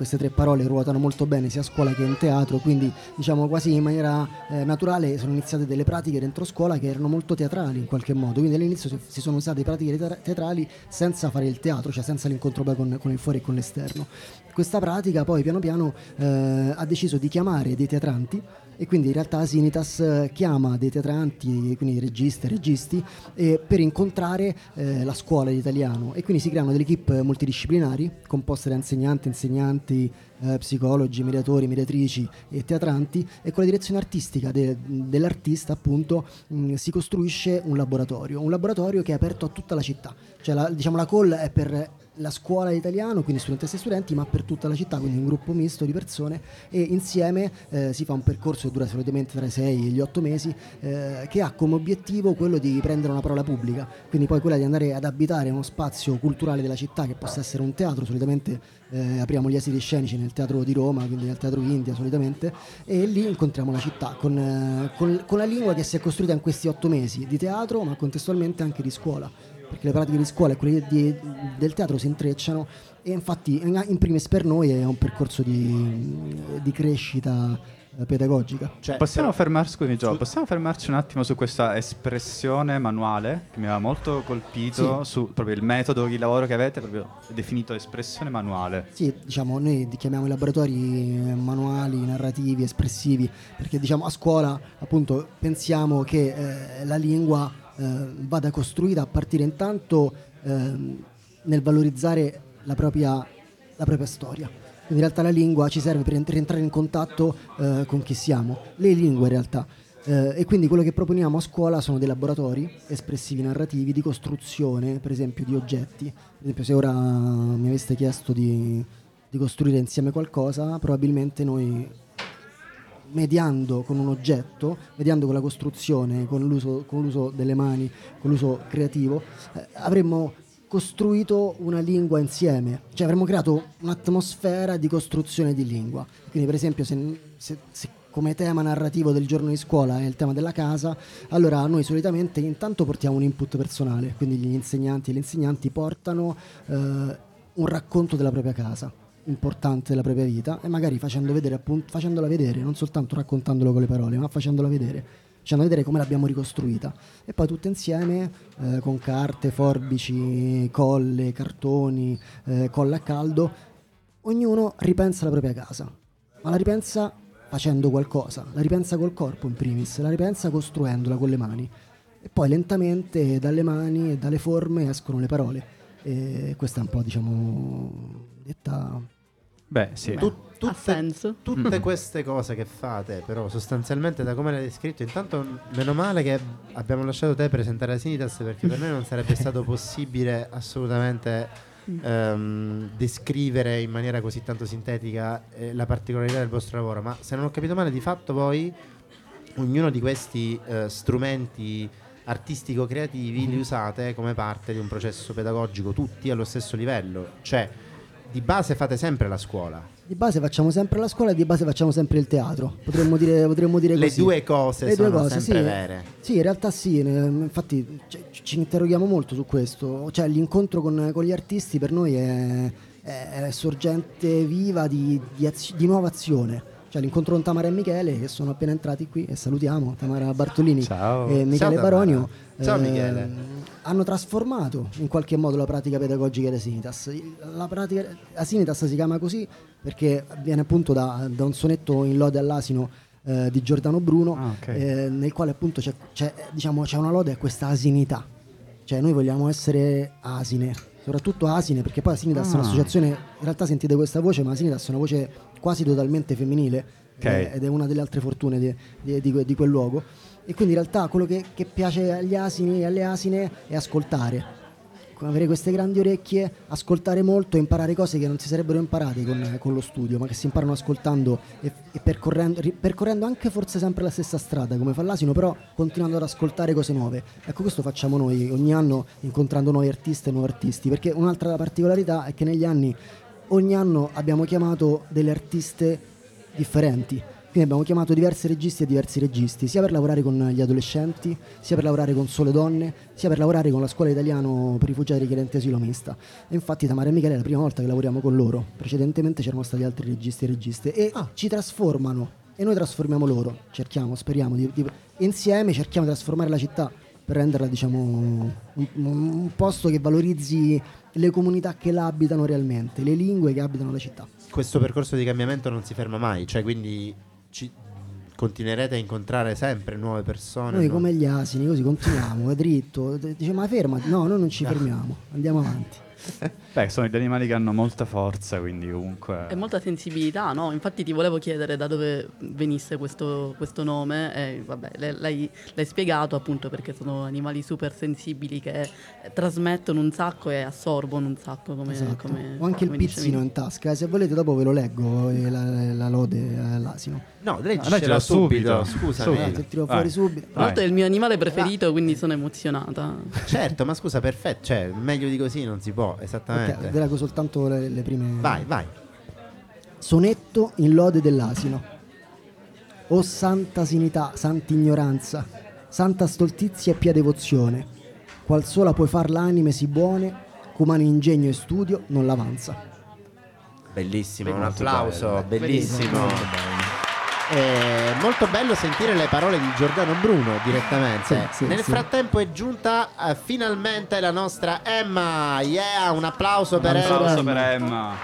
queste tre parole ruotano molto bene sia a scuola che in teatro, quindi diciamo quasi in maniera eh, naturale sono iniziate delle pratiche dentro scuola che erano molto teatrali in qualche modo, quindi all'inizio si, sono usate pratiche teatra- teatrali senza fare il teatro, cioè senza l'incontro poi con, con il fuori e con l'esterno. Questa pratica poi piano piano eh, ha deciso di chiamare dei teatranti e quindi in realtà Sinitas eh, chiama dei teatranti, quindi registi e registi, eh, per incontrare eh, la scuola di italiano e quindi si creano delle equip multidisciplinari composte da insegnanti, insegnanti, eh, psicologi, mediatori, mediatrici e teatranti e con la direzione artistica de- dell'artista appunto mh, si costruisce un laboratorio, un laboratorio che è aperto a tutta la città, cioè la, diciamo la call è per la scuola di italiano, quindi studentesse e studenti, ma per tutta la città, quindi un gruppo misto di persone e insieme eh, si fa un percorso che dura solitamente tra i 6 e gli 8 mesi eh, che ha come obiettivo quello di prendere una parola pubblica, quindi poi quella di andare ad abitare uno spazio culturale della città che possa essere un teatro, solitamente eh, apriamo gli asili scenici nel teatro di Roma, quindi nel teatro India solitamente, e lì incontriamo la città con, eh, con- con la lingua che si è costruita in questi otto mesi di teatro, ma contestualmente anche di scuola, perché le pratiche di scuola e quelle di- del teatro si intrecciano e infatti in primis per noi è un percorso di, di crescita eh, pedagogica. Cioè, possiamo, fermarci, scusami, Gio, possiamo fermarci un attimo su questa espressione manuale che mi aveva molto colpito Sì. su proprio il metodo di lavoro che avete, proprio definito espressione manuale. Sì, diciamo, noi chiamiamo i laboratori eh, manuali, narrativi, espressivi, perché diciamo a scuola appunto pensiamo che eh, la lingua eh, vada costruita a partire intanto ehm, nel valorizzare la propria, la propria storia. In realtà la lingua ci serve per entrare in contatto eh, con chi siamo, le lingue in realtà. Eh, e quindi quello che proponiamo a scuola sono dei laboratori espressivi narrativi di costruzione, per esempio, di oggetti. Per esempio, se ora mi aveste chiesto di, di costruire insieme qualcosa, probabilmente noi mediando con un oggetto, mediando con la costruzione, con l'uso, con l'uso delle mani, con l'uso creativo, eh, avremmo costruito una lingua insieme, cioè avremmo creato un'atmosfera di costruzione di lingua. Quindi per esempio se, se- se come tema narrativo del giorno di scuola è il tema della casa, allora noi solitamente intanto portiamo un input personale, quindi gli insegnanti e le insegnanti portano eh, un racconto della propria casa importante della propria vita e magari facendo vedere, appunto, facendola vedere, non soltanto raccontandolo con le parole, ma facendola vedere, facendo vedere come l'abbiamo ricostruita. E poi tutte insieme, eh, con carte, forbici, colle, cartoni, eh, colla a caldo, ognuno ripensa la propria casa, ma la ripensa facendo qualcosa, la ripensa col corpo in primis, la ripensa costruendola con le mani. E poi lentamente dalle mani e dalle forme escono le parole. E questa è un po', diciamo, detta Beh, sì. Tu- Ha tutte, senso. tutte Mm. queste cose che fate, però, sostanzialmente, da come l'hai descritto, intanto meno male che abbiamo lasciato te presentare Asinitas perché per noi non sarebbe stato possibile assolutamente ehm, descrivere in maniera così tanto sintetica eh, la particolarità del vostro lavoro. Ma se non ho capito male, di fatto voi, ognuno di questi eh, strumenti artistico-creativi li usate come parte di un processo pedagogico, tutti allo stesso livello. Cioè, di base fate sempre la scuola. Di base facciamo sempre la scuola e di base facciamo sempre il teatro. Potremmo dire, potremmo dire Le così. due cose Le due sono cose, sempre sì. vere. Sì, in realtà sì, infatti cioè, ci- ci interroghiamo molto su questo. Cioè, l'incontro con, con gli artisti per noi è, è sorgente viva di, di azio- di nuova azione. Cioè, l'incontro con Tamara e Michele, che sono appena entrati qui, e salutiamo Tamara Bartolini Ciao. e Michele Ciao. Baronio. Ciao, ehm, Michele. hanno trasformato in qualche modo la pratica pedagogica di Asinitas. La pratica Asinitas si chiama così perché viene appunto da, da un sonetto in lode all'asino eh, di Giordano Bruno, Ah, ok. eh, nel quale appunto c'è, c'è, diciamo, c'è una lode a questa asinità. Cioè noi vogliamo essere asine, soprattutto asine, perché poi Asinitas è Ah. un'associazione, in realtà sentite questa voce, ma Asinitas è una voce quasi totalmente femminile Ok. eh, ed è una delle altre fortune di, di- di di quel luogo. E quindi in realtà quello che, che piace agli asini e alle asine è ascoltare. Avere queste grandi orecchie, ascoltare molto e imparare cose che non si sarebbero imparate con, con lo studio, ma che si imparano ascoltando e, e percorrendo, percorrendo anche forse sempre la stessa strada come fa l'asino, però continuando ad ascoltare cose nuove. Ecco, questo facciamo noi ogni anno incontrando nuovi artisti e nuovi artisti, perché un'altra particolarità è che negli anni, ogni anno abbiamo chiamato delle artiste differenti. Quindi abbiamo chiamato diversi registi e diversi registi, sia per lavorare con gli adolescenti, sia per lavorare con sole donne, sia per lavorare con la scuola italiano per rifugiati richiedenti asilo mista. E infatti Tamara e Michele è la prima volta che lavoriamo con loro. Precedentemente c'erano stati altri registi e registe e ci trasformano e noi trasformiamo loro. Cerchiamo, speriamo di, di- insieme cerchiamo di trasformare la città per renderla diciamo un, un posto che valorizzi le comunità che la abitano realmente, le lingue che abitano la città. Questo percorso di cambiamento non si ferma mai, cioè quindi ci- continuerete a incontrare sempre nuove persone. Noi no? come gli asini, così continuiamo, è dritto. Dice, ma fermati. No, noi non ci fermiamo, andiamo avanti. Beh, sono degli animali che hanno molta forza, quindi comunque... E molta sensibilità, no? Infatti ti volevo chiedere da dove venisse questo, questo nome e vabbè, l'hai, l'hai spiegato appunto perché sono animali super sensibili che eh, trasmettono un sacco e assorbono un sacco come... Esatto. come- Ho anche il come pizzino dicevi. in tasca, se volete dopo ve lo leggo eh, la, la lode all'asino. No, Ah, leggicela leggila subito, subito. scusami. Subito. Te tiro Vai. fuori subito. Tra l'altro è il mio animale preferito, quindi sono emozionata. Certo, ma scusa, perfetto, cioè meglio di così non si può, Esattamente. ve leggo soltanto le, le prime. Vai, vai. Sonetto in lode dell'asino. O santa sinità, santa ignoranza, santa stoltizia e pia devozione, qual sola puoi far l'anime sì buone, c'umano ingegno e studio non l'avanza. Bellissimo, un Molto applauso, bello. bellissimo. È molto bello sentire le parole di Giordano Bruno direttamente. Sì, sì, Nel sì. frattempo è giunta eh, finalmente la nostra Emma. Yeah, un applauso per Un Emma. applauso per Emma.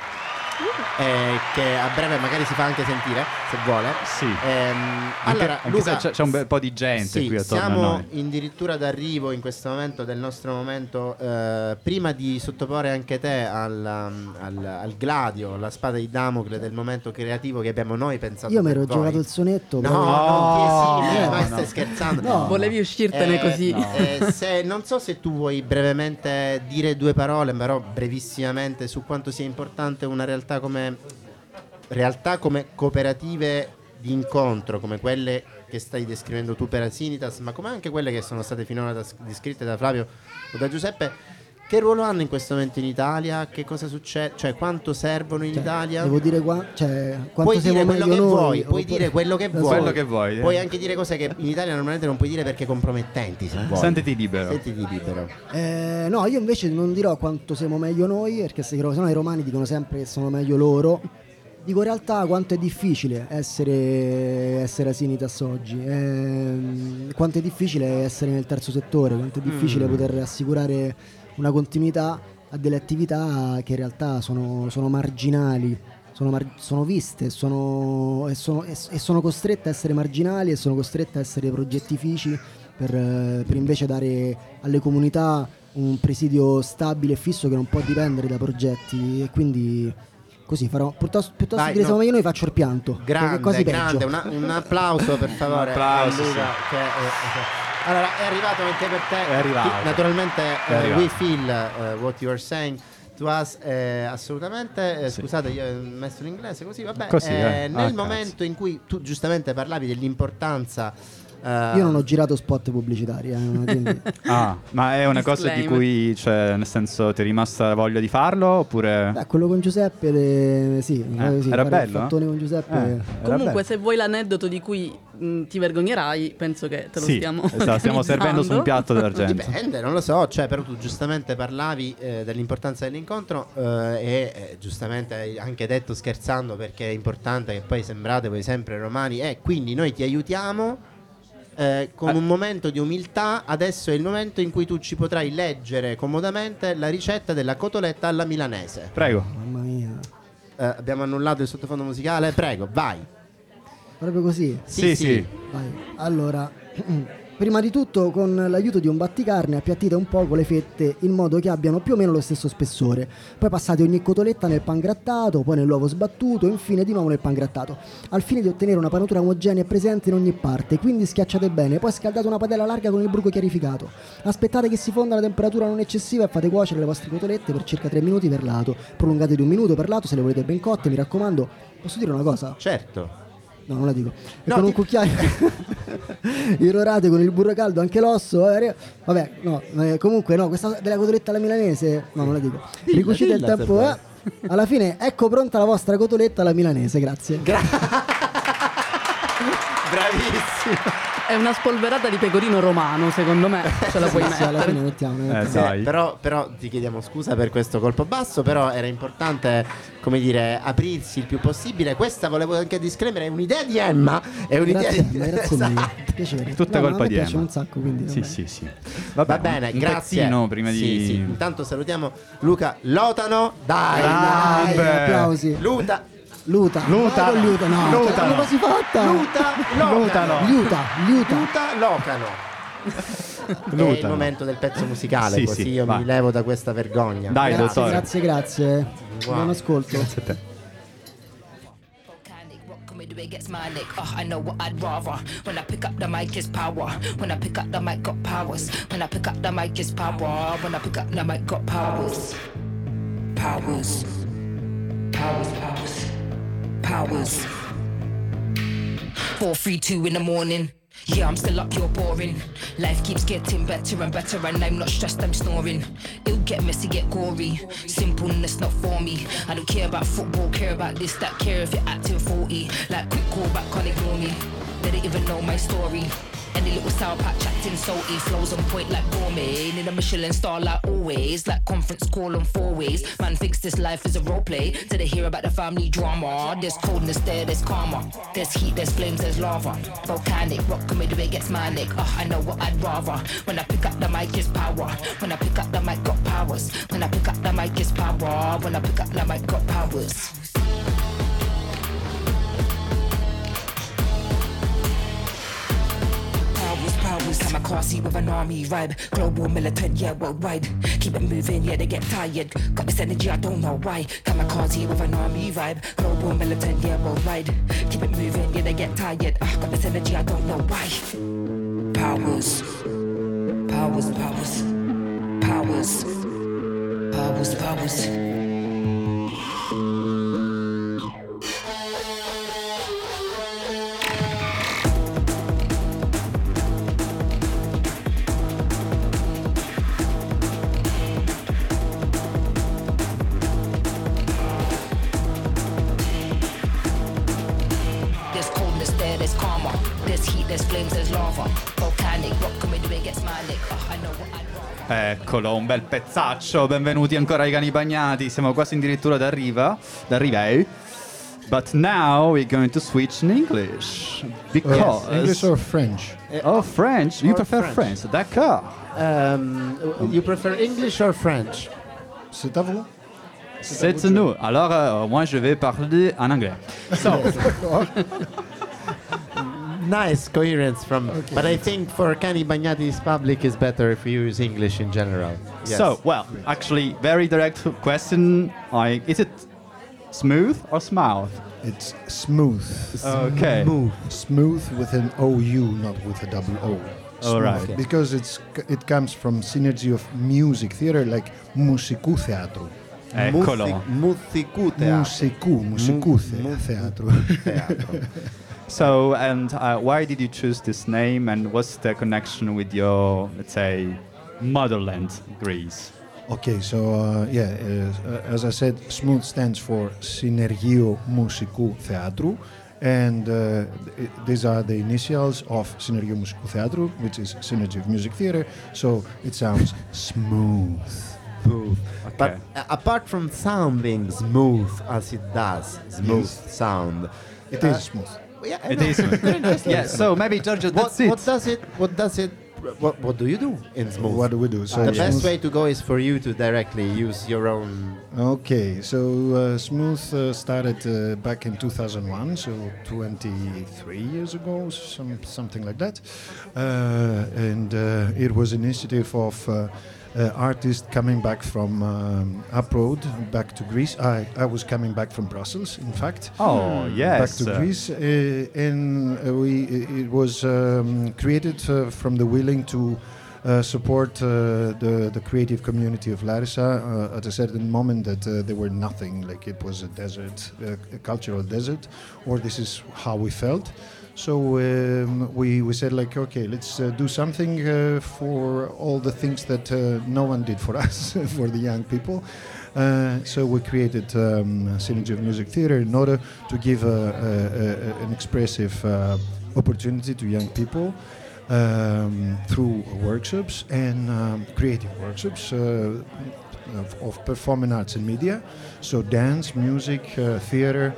Eh, che a breve magari si fa anche sentire se vuole. Sì. Ehm, Anche- allora, anche Luca, c'è, c'è un bel po' di gente sì, qui attorno a siamo addirittura d'arrivo in questo momento del nostro momento. eh, prima di sottoporre anche te al, um, al- al gladio, la spada di Damocle del momento creativo che abbiamo noi pensato. Io mi ero giocato il sonetto. No, però- non ti esimi, no, ma no. stai scherzando. No. Volevi uscirtene così. eh, se- non so se tu vuoi brevemente dire due parole, però brevissimamente su quanto sia importante una realtà come realtà come cooperative di incontro, come quelle che stai descrivendo tu per Asinitas, ma come anche quelle che sono state finora descritte da Flavio o da Giuseppe. Che ruolo hanno in questo momento in Italia? Che cosa succede? Cioè, quanto servono in Cioè, Italia? Devo dire qua, cioè, quanto puoi siamo dire quello meglio che noi, vuoi, puoi dire quello che vuoi. Quello che vuoi, eh. Puoi anche dire cose che in Italia normalmente non puoi dire perché compromettenti. Se vuoi. Sentiti libero. Sentiti libero. Eh, no, io invece non dirò quanto siamo meglio noi, perché se no i romani dicono sempre che sono meglio loro. Dico in realtà quanto è difficile essere, essere Asinitas oggi, ehm, quanto è difficile essere nel terzo settore, quanto è difficile Mm. poter assicurare una continuità a delle attività che in realtà sono, sono marginali, sono, mar- sono viste sono, e, sono, e- e sono costrette a essere marginali e sono costrette a essere progettifici per, per invece dare alle comunità un presidio stabile e fisso che non può dipendere da progetti e quindi così farò piuttosto, piuttosto Vai, che dire no. siamo meglio noi faccio il pianto Grande, quasi grande, un applauso per favore. Un applauso, Luca, sì. che, eh, eh, allora, è arrivato anche per te. È arrivato. Naturalmente, È eh, arrivato. we feel eh, what you are saying. To us, eh, assolutamente. Eh, Sì. Scusate, io ho messo in inglese così. Vabbè, Così, eh, eh. nel Ah, cazzo. momento in cui tu giustamente parlavi dell'importanza. Eh, io non ho girato spot pubblicitari eh, quindi- Ah, ma è una cosa di cui, cioè, nel senso, ti è rimasta la voglia di farlo oppure... Beh, quello con Giuseppe le- sì, Eh, sì, era bello, il con Giuseppe. Eh, Comunque, bello. se vuoi l'aneddoto di cui mh, ti vergognerai, penso che te lo Sì, stiamo esatto, stiamo servendo su un piatto d'argento. Dipende, non lo so, cioè, però tu giustamente parlavi eh, dell'importanza dell'incontro eh, e eh, giustamente hai anche detto scherzando perché è importante che poi sembrate voi sempre romani e quindi noi ti aiutiamo eh, con Ah. un momento di umiltà. Adesso è il momento in cui tu ci potrai leggere comodamente la ricetta della cotoletta alla milanese. Prego. mamma mia Eh, abbiamo annullato il sottofondo musicale, prego, vai. proprio così Sì, sì. Vai. Allora, prima di tutto con l'aiuto di un batticarne appiattite un poco le fette in modo che abbiano più o meno lo stesso spessore. Poi passate ogni cotoletta nel pan grattato, poi nell'uovo sbattuto infine di nuovo nel pan grattato, al fine di ottenere una panatura omogenea e presente in ogni parte. Quindi schiacciate bene, poi scaldate una padella larga con il bruco chiarificato. Aspettate che si fonda a temperatura non eccessiva e fate cuocere le vostre cotolette per circa 3 minuti per lato. Prolungate di un minuto per lato se le volete ben cotte, mi raccomando. Posso dire una cosa? Certo. No, non la dico. E No, con un ti- cucchiaio irrorate con il burro caldo, anche l'osso. eh, Vabbè, no, eh, comunque no, questa della cotoletta alla milanese, no, non la dico. Dilla, Ricucite il dilla, tempo, eh. Alla fine ecco pronta la vostra cotoletta alla milanese, grazie. Bravissimo. È una spolverata di pecorino romano, secondo me. Ce la puoi Sì, alla mettere. fine mettiamo, Eh, mettiamo. dai. però, però ti chiediamo scusa per questo colpo basso, però era importante, come dire, aprirsi il più possibile. Questa volevo anche disclaimer, è un'idea di Emma, è un'idea Grazie, di Emma, grazie mille. Esatto. Piacere. Tutta No, colpa di piace Emma. un sacco, quindi Sì, vabbè. sì, sì. Va bene, un grazie. pezzino prima Sì, di... sì. Intanto salutiamo Luca Lotano. Dai, Grande. dai. Applausi. Luta. Luta. Luta. Con Luta, no. Luta. Cioè, l'abbiamo quasi fatta. Luta Locano. Lutano. Liuta, liuta. Luta Locano. È il momento del pezzo musicale, Sì, così sì, io vai. mi levo da questa vergogna. Dai, Grazie, dottore. grazie, grazie. Wow. Buon ascolto. Grazie a te. Against my neck? Oh, I know what I'd rather. When I pick up the mic, it's power. When I pick up the mic, got powers. When I pick up the mic, it's power. When I pick up the mic, got powers. Powers. Powers, powers. Powers. Four, three, two in the morning. Yeah, I'm still up, you're boring. Life keeps getting better and better, and I'm not stressed, I'm snoring. It'll get messy, get gory. Simpleness not for me. I don't care about football, care about this, that, care if you're acting 40. Like, quick call back, can't ignore me. They don't even know my story. Any little sour patch acting salty, flows on point like gourmet. In a Michelin star like always, like conference call on four ways. Man thinks this life is a role play. Did they hear about the family drama? There's coldness there, there's karma. There's heat, there's flames, there's lava. Volcanic, rock comedy it gets manic. Oh, I know what I'd rather. When I pick up the mic, it's power. When I pick up the mic, got powers. When I pick up the mic, it's power. When I pick up the mic, got powers. Powers, powers, I'm a car seat with an army vibe. Global militant, yeah, worldwide. Keep it moving, yeah, they get tired. Got this energy, I don't know why. Kamikaze with an army vibe. Global militant, yeah, worldwide. Keep it moving, yeah, they get tired. Ah, got this energy, I don't know why. Powers, powers, powers, powers, powers, powers. Eccolo, un bel pezzaccio. Benvenuti ancora ai cani bagnati. Siamo quasi addirittura d'arriva. D'arriva. eh? But now we're going to switch in English. Because. English or French? Oh, French. You Or prefer French. French. D'accord. Um, you prefer English or French? C'est à vous. C'est à nous. Alors, euh, moi, je vais parler en anglais. So, nice coherence from. Okay. But I think for Cani Bagnati's public is better if you use English in general. Yes. So well, actually, very direct question. I is it smooth or smooth? It's smooth. Okay. Smooth. Smooth with an O U, not with a double O. All right. Okay. Because it's it comes from synergy of music theater, like musicu teatro. Musicu teatro. Musicu, musicu, so, and uh, why did you choose this name, and what's the connection with your, let's say, motherland, Greece? Okay, so uh, yeah, uh, as I said, SMOOTH stands for Sinergio Musicu Theatru, and uh, these are the initials of Sinergio Musicu Theatru, which is Synergy of Music Theater. So it sounds smooth. Smooth. But uh, apart from sounding smooth as it does, smooth Yes. sound. It uh, is smooth. Yeah, I It know. is. Very nicely. yeah. So maybe Giorgio, What, that's it. what does it? What does it? What, what do you do in smooth? What do we do? So the best way to go is for you to directly use your own. Okay, so uh, Smooth uh, started uh, back in 2001, so 23 years ago, some, something like that. Uh, and uh, it was initiative of uh, uh, artists coming back from um, abroad, back to Greece. I, I was coming back from Brussels, in fact. Oh, yes. Back to Greece. Uh, and uh, we, it was um, created uh, from the willing to uh, support uh, the, the creative community of Larissa uh, at a certain moment that uh, there were nothing, like it was a desert, uh, a cultural desert, or this is how we felt. So um, we, we said like, okay, let's uh, do something uh, for all the things that uh, no one did for us, for the young people. Uh, so we created um, Synergy of Music Theatre in order to give a, a, a, an expressive uh, opportunity to young people um, through workshops and um, creative workshops uh, of, of performing arts and media. So dance, music, theater,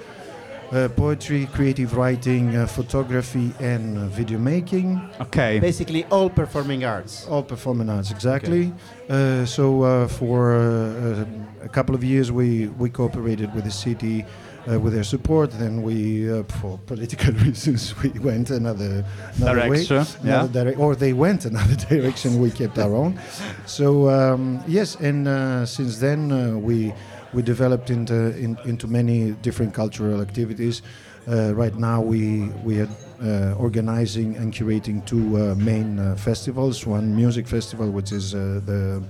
poetry, creative writing, uh, photography, and uh, video making. Okay. Basically, all performing arts. All performing arts, exactly. Uh, so uh, for uh, uh, a couple of years, we we cooperated with the city. Uh, with their support, then we, uh, for political reasons, we went another, another Direction, way, yeah. another dire- or they went another direction. We kept our own. So um, yes, and uh, since then uh, we we developed into in, into many different cultural activities. Uh, right now, we we are uh, organizing and curating two uh, main uh, festivals. One music festival, which is uh, the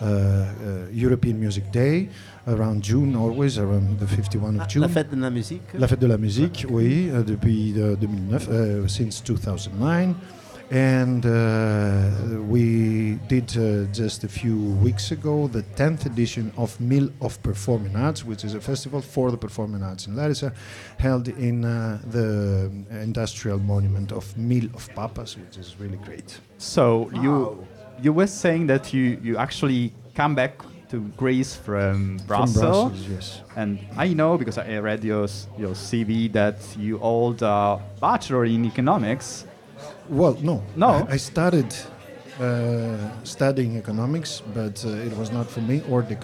uh, uh, European Music Day, around June, always around the 51 of June. La fête de la musique. La fête de la musique, oui, euh, depuis euh, 2009, euh, since 2009. And uh, we did uh, just a few weeks ago the 10th edition of Mill of Performing Arts, which is a festival for the performing arts in Larissa, held in uh, the industrial monument of Mill of Papas, which is really great. So you you were saying that you you actually come back to Greece from Brussels. Brussels, yes. And I know because I read your your CV that you hold a bachelor in economics. Well, no. No? I, I started uh, studying economics, but uh, it was not for me, or the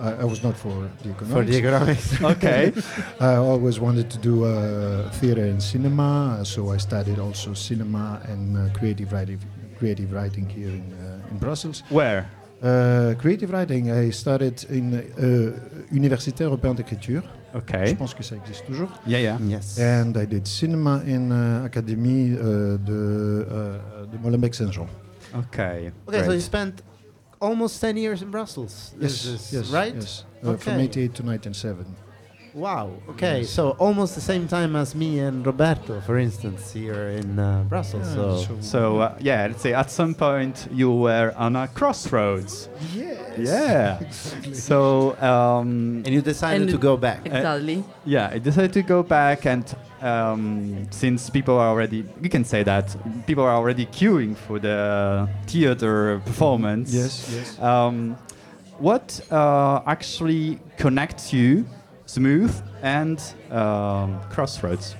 I, I was not for the economics. For the economics. Okay. I always wanted to do uh, theater and cinema, so I studied also cinema and uh, creative writing. Creative writing here in uh, in Brussels. Where? Uh, creative writing, I started in uh, Université Européenne d'écriture. Okay. Je pense que ça existe toujours. Yeah, yeah. Yes. And I did cinema in uh, Académie uh, de, uh, de Molenbeek-Saint-Jean. Okay. Okay, so great. you spent almost 10 years in Brussels. Yes, This is yes, right? yes. Uh, From Okay. 88 to 1997. Wow. Okay, so almost the same time as me and Roberto, for instance, here in uh, Brussels. Yeah, so, so- So uh, yeah, let's say at some point you were on a crossroads. Yes. Yeah. So um, and you decided And- to go back. Exactly. yeah, I decided to go back, and um, since people are already, we can say that people are already queuing for the theater performance. Yes, yes. Um, what uh, actually connects you, Smooth and um, Crossroads?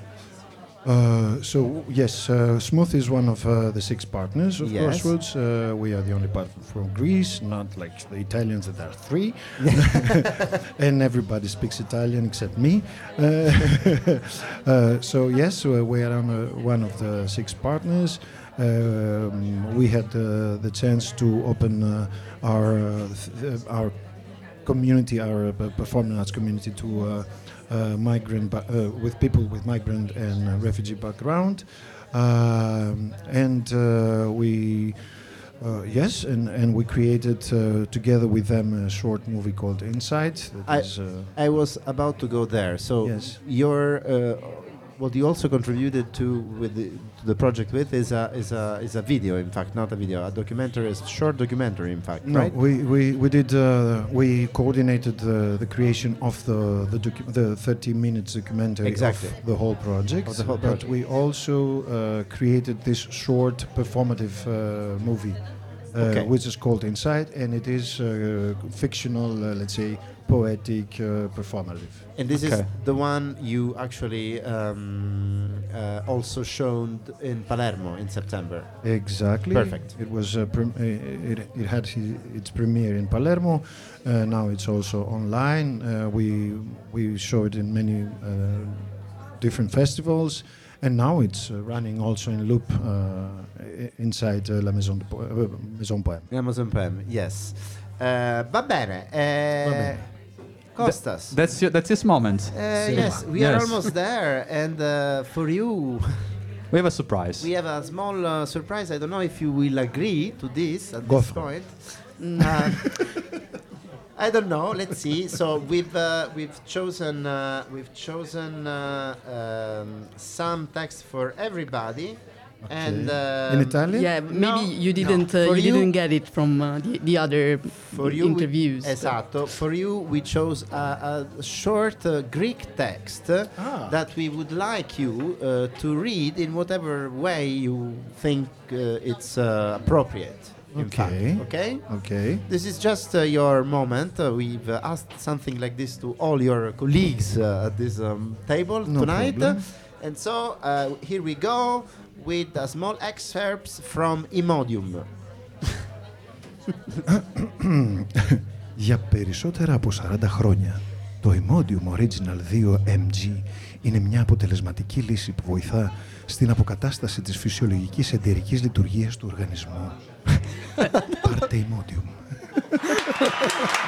Uh, so yes, uh, Smooth is one of uh, the six partners of Yes. Crossroads. Uh, we are the only partner from Greece, not like the Italians that are three, and everybody speaks Italian except me. Uh, uh, so yes, uh, we are on, uh, one of the six partners. Um, we had uh, the chance to open uh, our our community, our uh, performing arts community, to uh, uh, migrant, ba- uh, with people with migrant and uh, refugee background, um, and uh, we. Uh, yes, and, and we created uh, together with them a short movie called Inside. that I, is, uh, I was about to go there. So Yes. your what you also contributed to with the, to the project with is a is a is a video. In fact, not a video, a documentary, a short documentary. In fact, No, right? we, we, we did uh, we coordinated the, the creation of the the, docu- the 30 minutes documentary Exactly. of the whole project. Of the whole but project. we also uh, created this short performative uh, movie, uh, Okay. which is called Inside, and it is uh, fictional, uh, let's say, poetic, uh, performative. And this is the one you actually um, uh, also shown in Palermo in September. Exactly. Perfect. It was uh, prem- uh, it, it had hi- its premiere in Palermo. Uh, now it's also online. Uh, we we show it in many uh, different festivals, and now it's uh, running also in loop uh, inside uh, La Maison de po- uh, Maison Poème. Amazon Prime, yes. Uh, va bene. eh, Va bene. Costas. That's your, that's his moment. Uh, yes, we are almost there, and uh, for you, We have a surprise. we have a small uh, surprise. I don't know if you will agree to this at Go this for point. Uh, I don't know. Let's see. So we've uh, we've chosen uh, we've chosen uh, um, some text for everybody, and uh, In Italian? Yeah, maybe No, you didn't uh, you, you- didn't get it from uh, the, the other for you we- interviews. esatto. For you, we chose a, a short uh, Greek text Ah. that we would like you uh, to read in whatever way you think uh, it's uh, appropriate. Okay. fact, okay. Okay. This is just uh, your moment. Uh, we've uh, asked something like this to all your colleagues uh, at this um, table No tonight. problem. And so uh, here we go with a small excerpts from Imodium. Για περισσότερα από 40 χρόνια, το Imodium Original 2 MG είναι μια αποτελεσματική λύση που βοηθά στην αποκατάσταση της φυσιολογικής εντερικής λειτουργίας του οργανισμού. Πάρτε Imodium.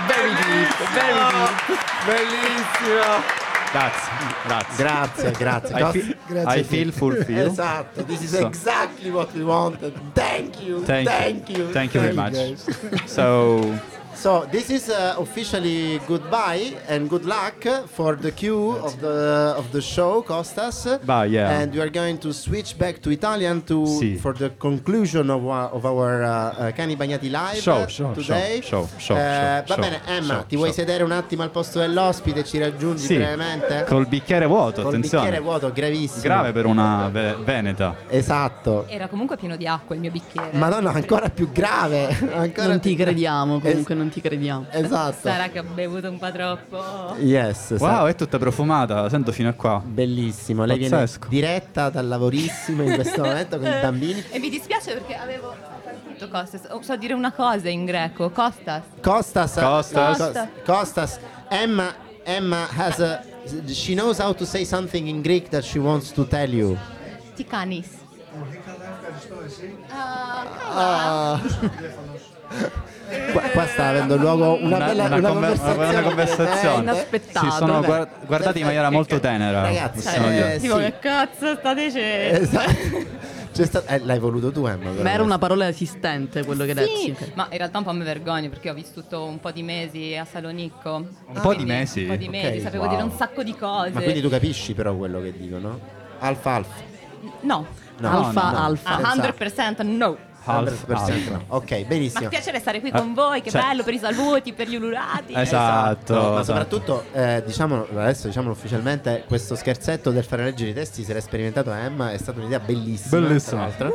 Very deep, very deep. Bellissimo! Grazie, grazie. Grazie, grazie. I, feel, Grazie I feel fulfilled. Esatto, this is So- exactly what we wanted. Thank you, Thank, thank you. Thank you very Thank much. you, so, So this is uh, officially goodbye and good luck for the queue of the of the show, Costas. Bye, yeah. And we are going to switch back to Italian to Sì. for the conclusion of our, of our uh, uh, Cani Bagnati live Show, show, today. show, show, show, Eh, show, va bene, Emma, show, ti vuoi show. sedere un attimo al posto dell'ospite? Ci raggiungi Sì, brevemente? col bicchiere vuoto, Col attenzione. bicchiere vuoto, gravissimo. Grave per una ve- veneta. Esatto. Era comunque pieno di acqua il mio bicchiere. Madonna, ancora più grave. Ancora Non ti più- crediamo, comunque non ti crediamo. Esatto. Sarà che ho bevuto un po' troppo. Yes. Wow, è tutta profumata, la sento fino a qua. Bellissimo, lei Pazzesco. viene diretta dal lavorissimo in questo momento con i bambini. E mi dispiace perché avevo tutto Costas. Oh, so dire una cosa in greco. Costas. Costas. Costas. Costas. Costas. Emma, Emma has a. She knows how to say something in Greek that she wants to tell you. Tikanis. Ah. Qua, qua sta avendo luogo una, Una- bella una una conver- una conversazione. Inaspettato. Si sono Vabbè. guar- guardati in maniera molto tenera. Ragazzi, eh. Tipo, sì. che cazzo sta dicendo? Esatto. C'è sta- eh, l'hai voluto tu, Emma. però. Ma era una parola esistente quello che hai Sì, detto. ma in realtà un po' mi vergogno perché ho vissuto un po' di mesi a Salonicco. Un po' di mesi? Un po' di mesi, Ok, sapevo wow. dire un sacco di cose. Ma quindi tu capisci però quello che dicono? Alfa alfa. No. No, Alfa, no, no. alfa. Ah, 100% no. Half, 100% half. Ok, Ma benissimo. piacere stare qui con voi, che cioè- bello per i saluti, per gli ululati. Esatto. No, ma esatto. soprattutto, eh, diciamo, adesso diciamolo ufficialmente, questo scherzetto del fare leggere i testi se l'è sperimentato Emma, è stata un'idea bellissima. Bellissima. Tra l'altro,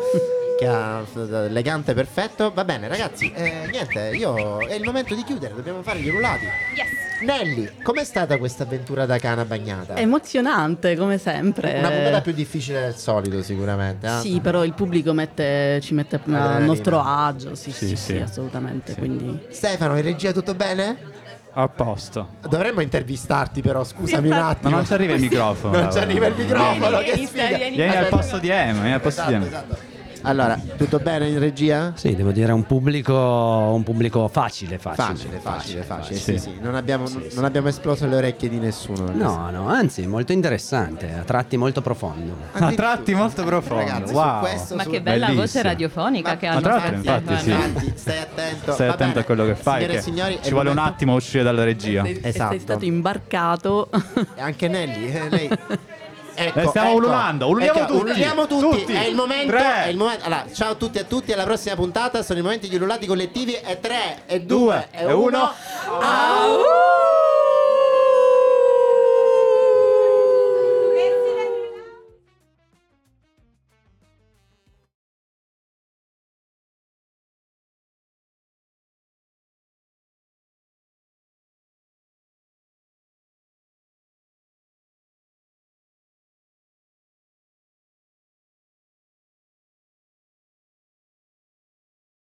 che ha elegante, perfetto. Va bene, ragazzi, eh, niente, io è il momento di chiudere, dobbiamo fare gli ululati. Yes. Nelly, com'è stata questa avventura da cana bagnata? Emozionante come sempre. Una puntata più difficile del solito, sicuramente. eh? Sì, però il pubblico mette- ci mette a nostro agio, sì, sì, Sì, sì, sì. assolutamente. Quindi Stefano, in regia tutto bene? A posto. Dovremmo intervistarti, però, scusami un attimo. Ma non ci arriva il microfono. Non ci arriva il microfono, Vieni, che vieni, vieni. Vieni al posto di Emma, vieni al posto di Esatto, Emma. esatto. Allora, tutto bene in regia? Sì, devo dire un pubblico, un pubblico facile, facile. Facile, facile, facile. Sì. Sì, sì. Non, abbiamo, non abbiamo esploso le orecchie di nessuno. No, no, anzi, molto interessante, a tratti molto profondo. A tratti molto profondo. Ragazzi, wow. questo- Ma su- che bella voce Bellissimo. radiofonica Ma- che ma hanno tra l'altro, questi, infatti, sì. Infatti, stai attento. Stai attento bene. a quello che fai. Signore che e signori, ci vuole un attimo a uscire dalla regia. Esatto. sei stato imbarcato. E anche Nelly, eh, lei. Ecco, Eh, stiamo ecco. ululando, ululiamo Ecco, tutti. ululiamo tutti. Tutti. È il momento. È il momento. Allora, ciao a tutti e a tutti. Alla prossima puntata sono i momenti di ululati collettivi. E 3, e 2, e e 1. uno. Au!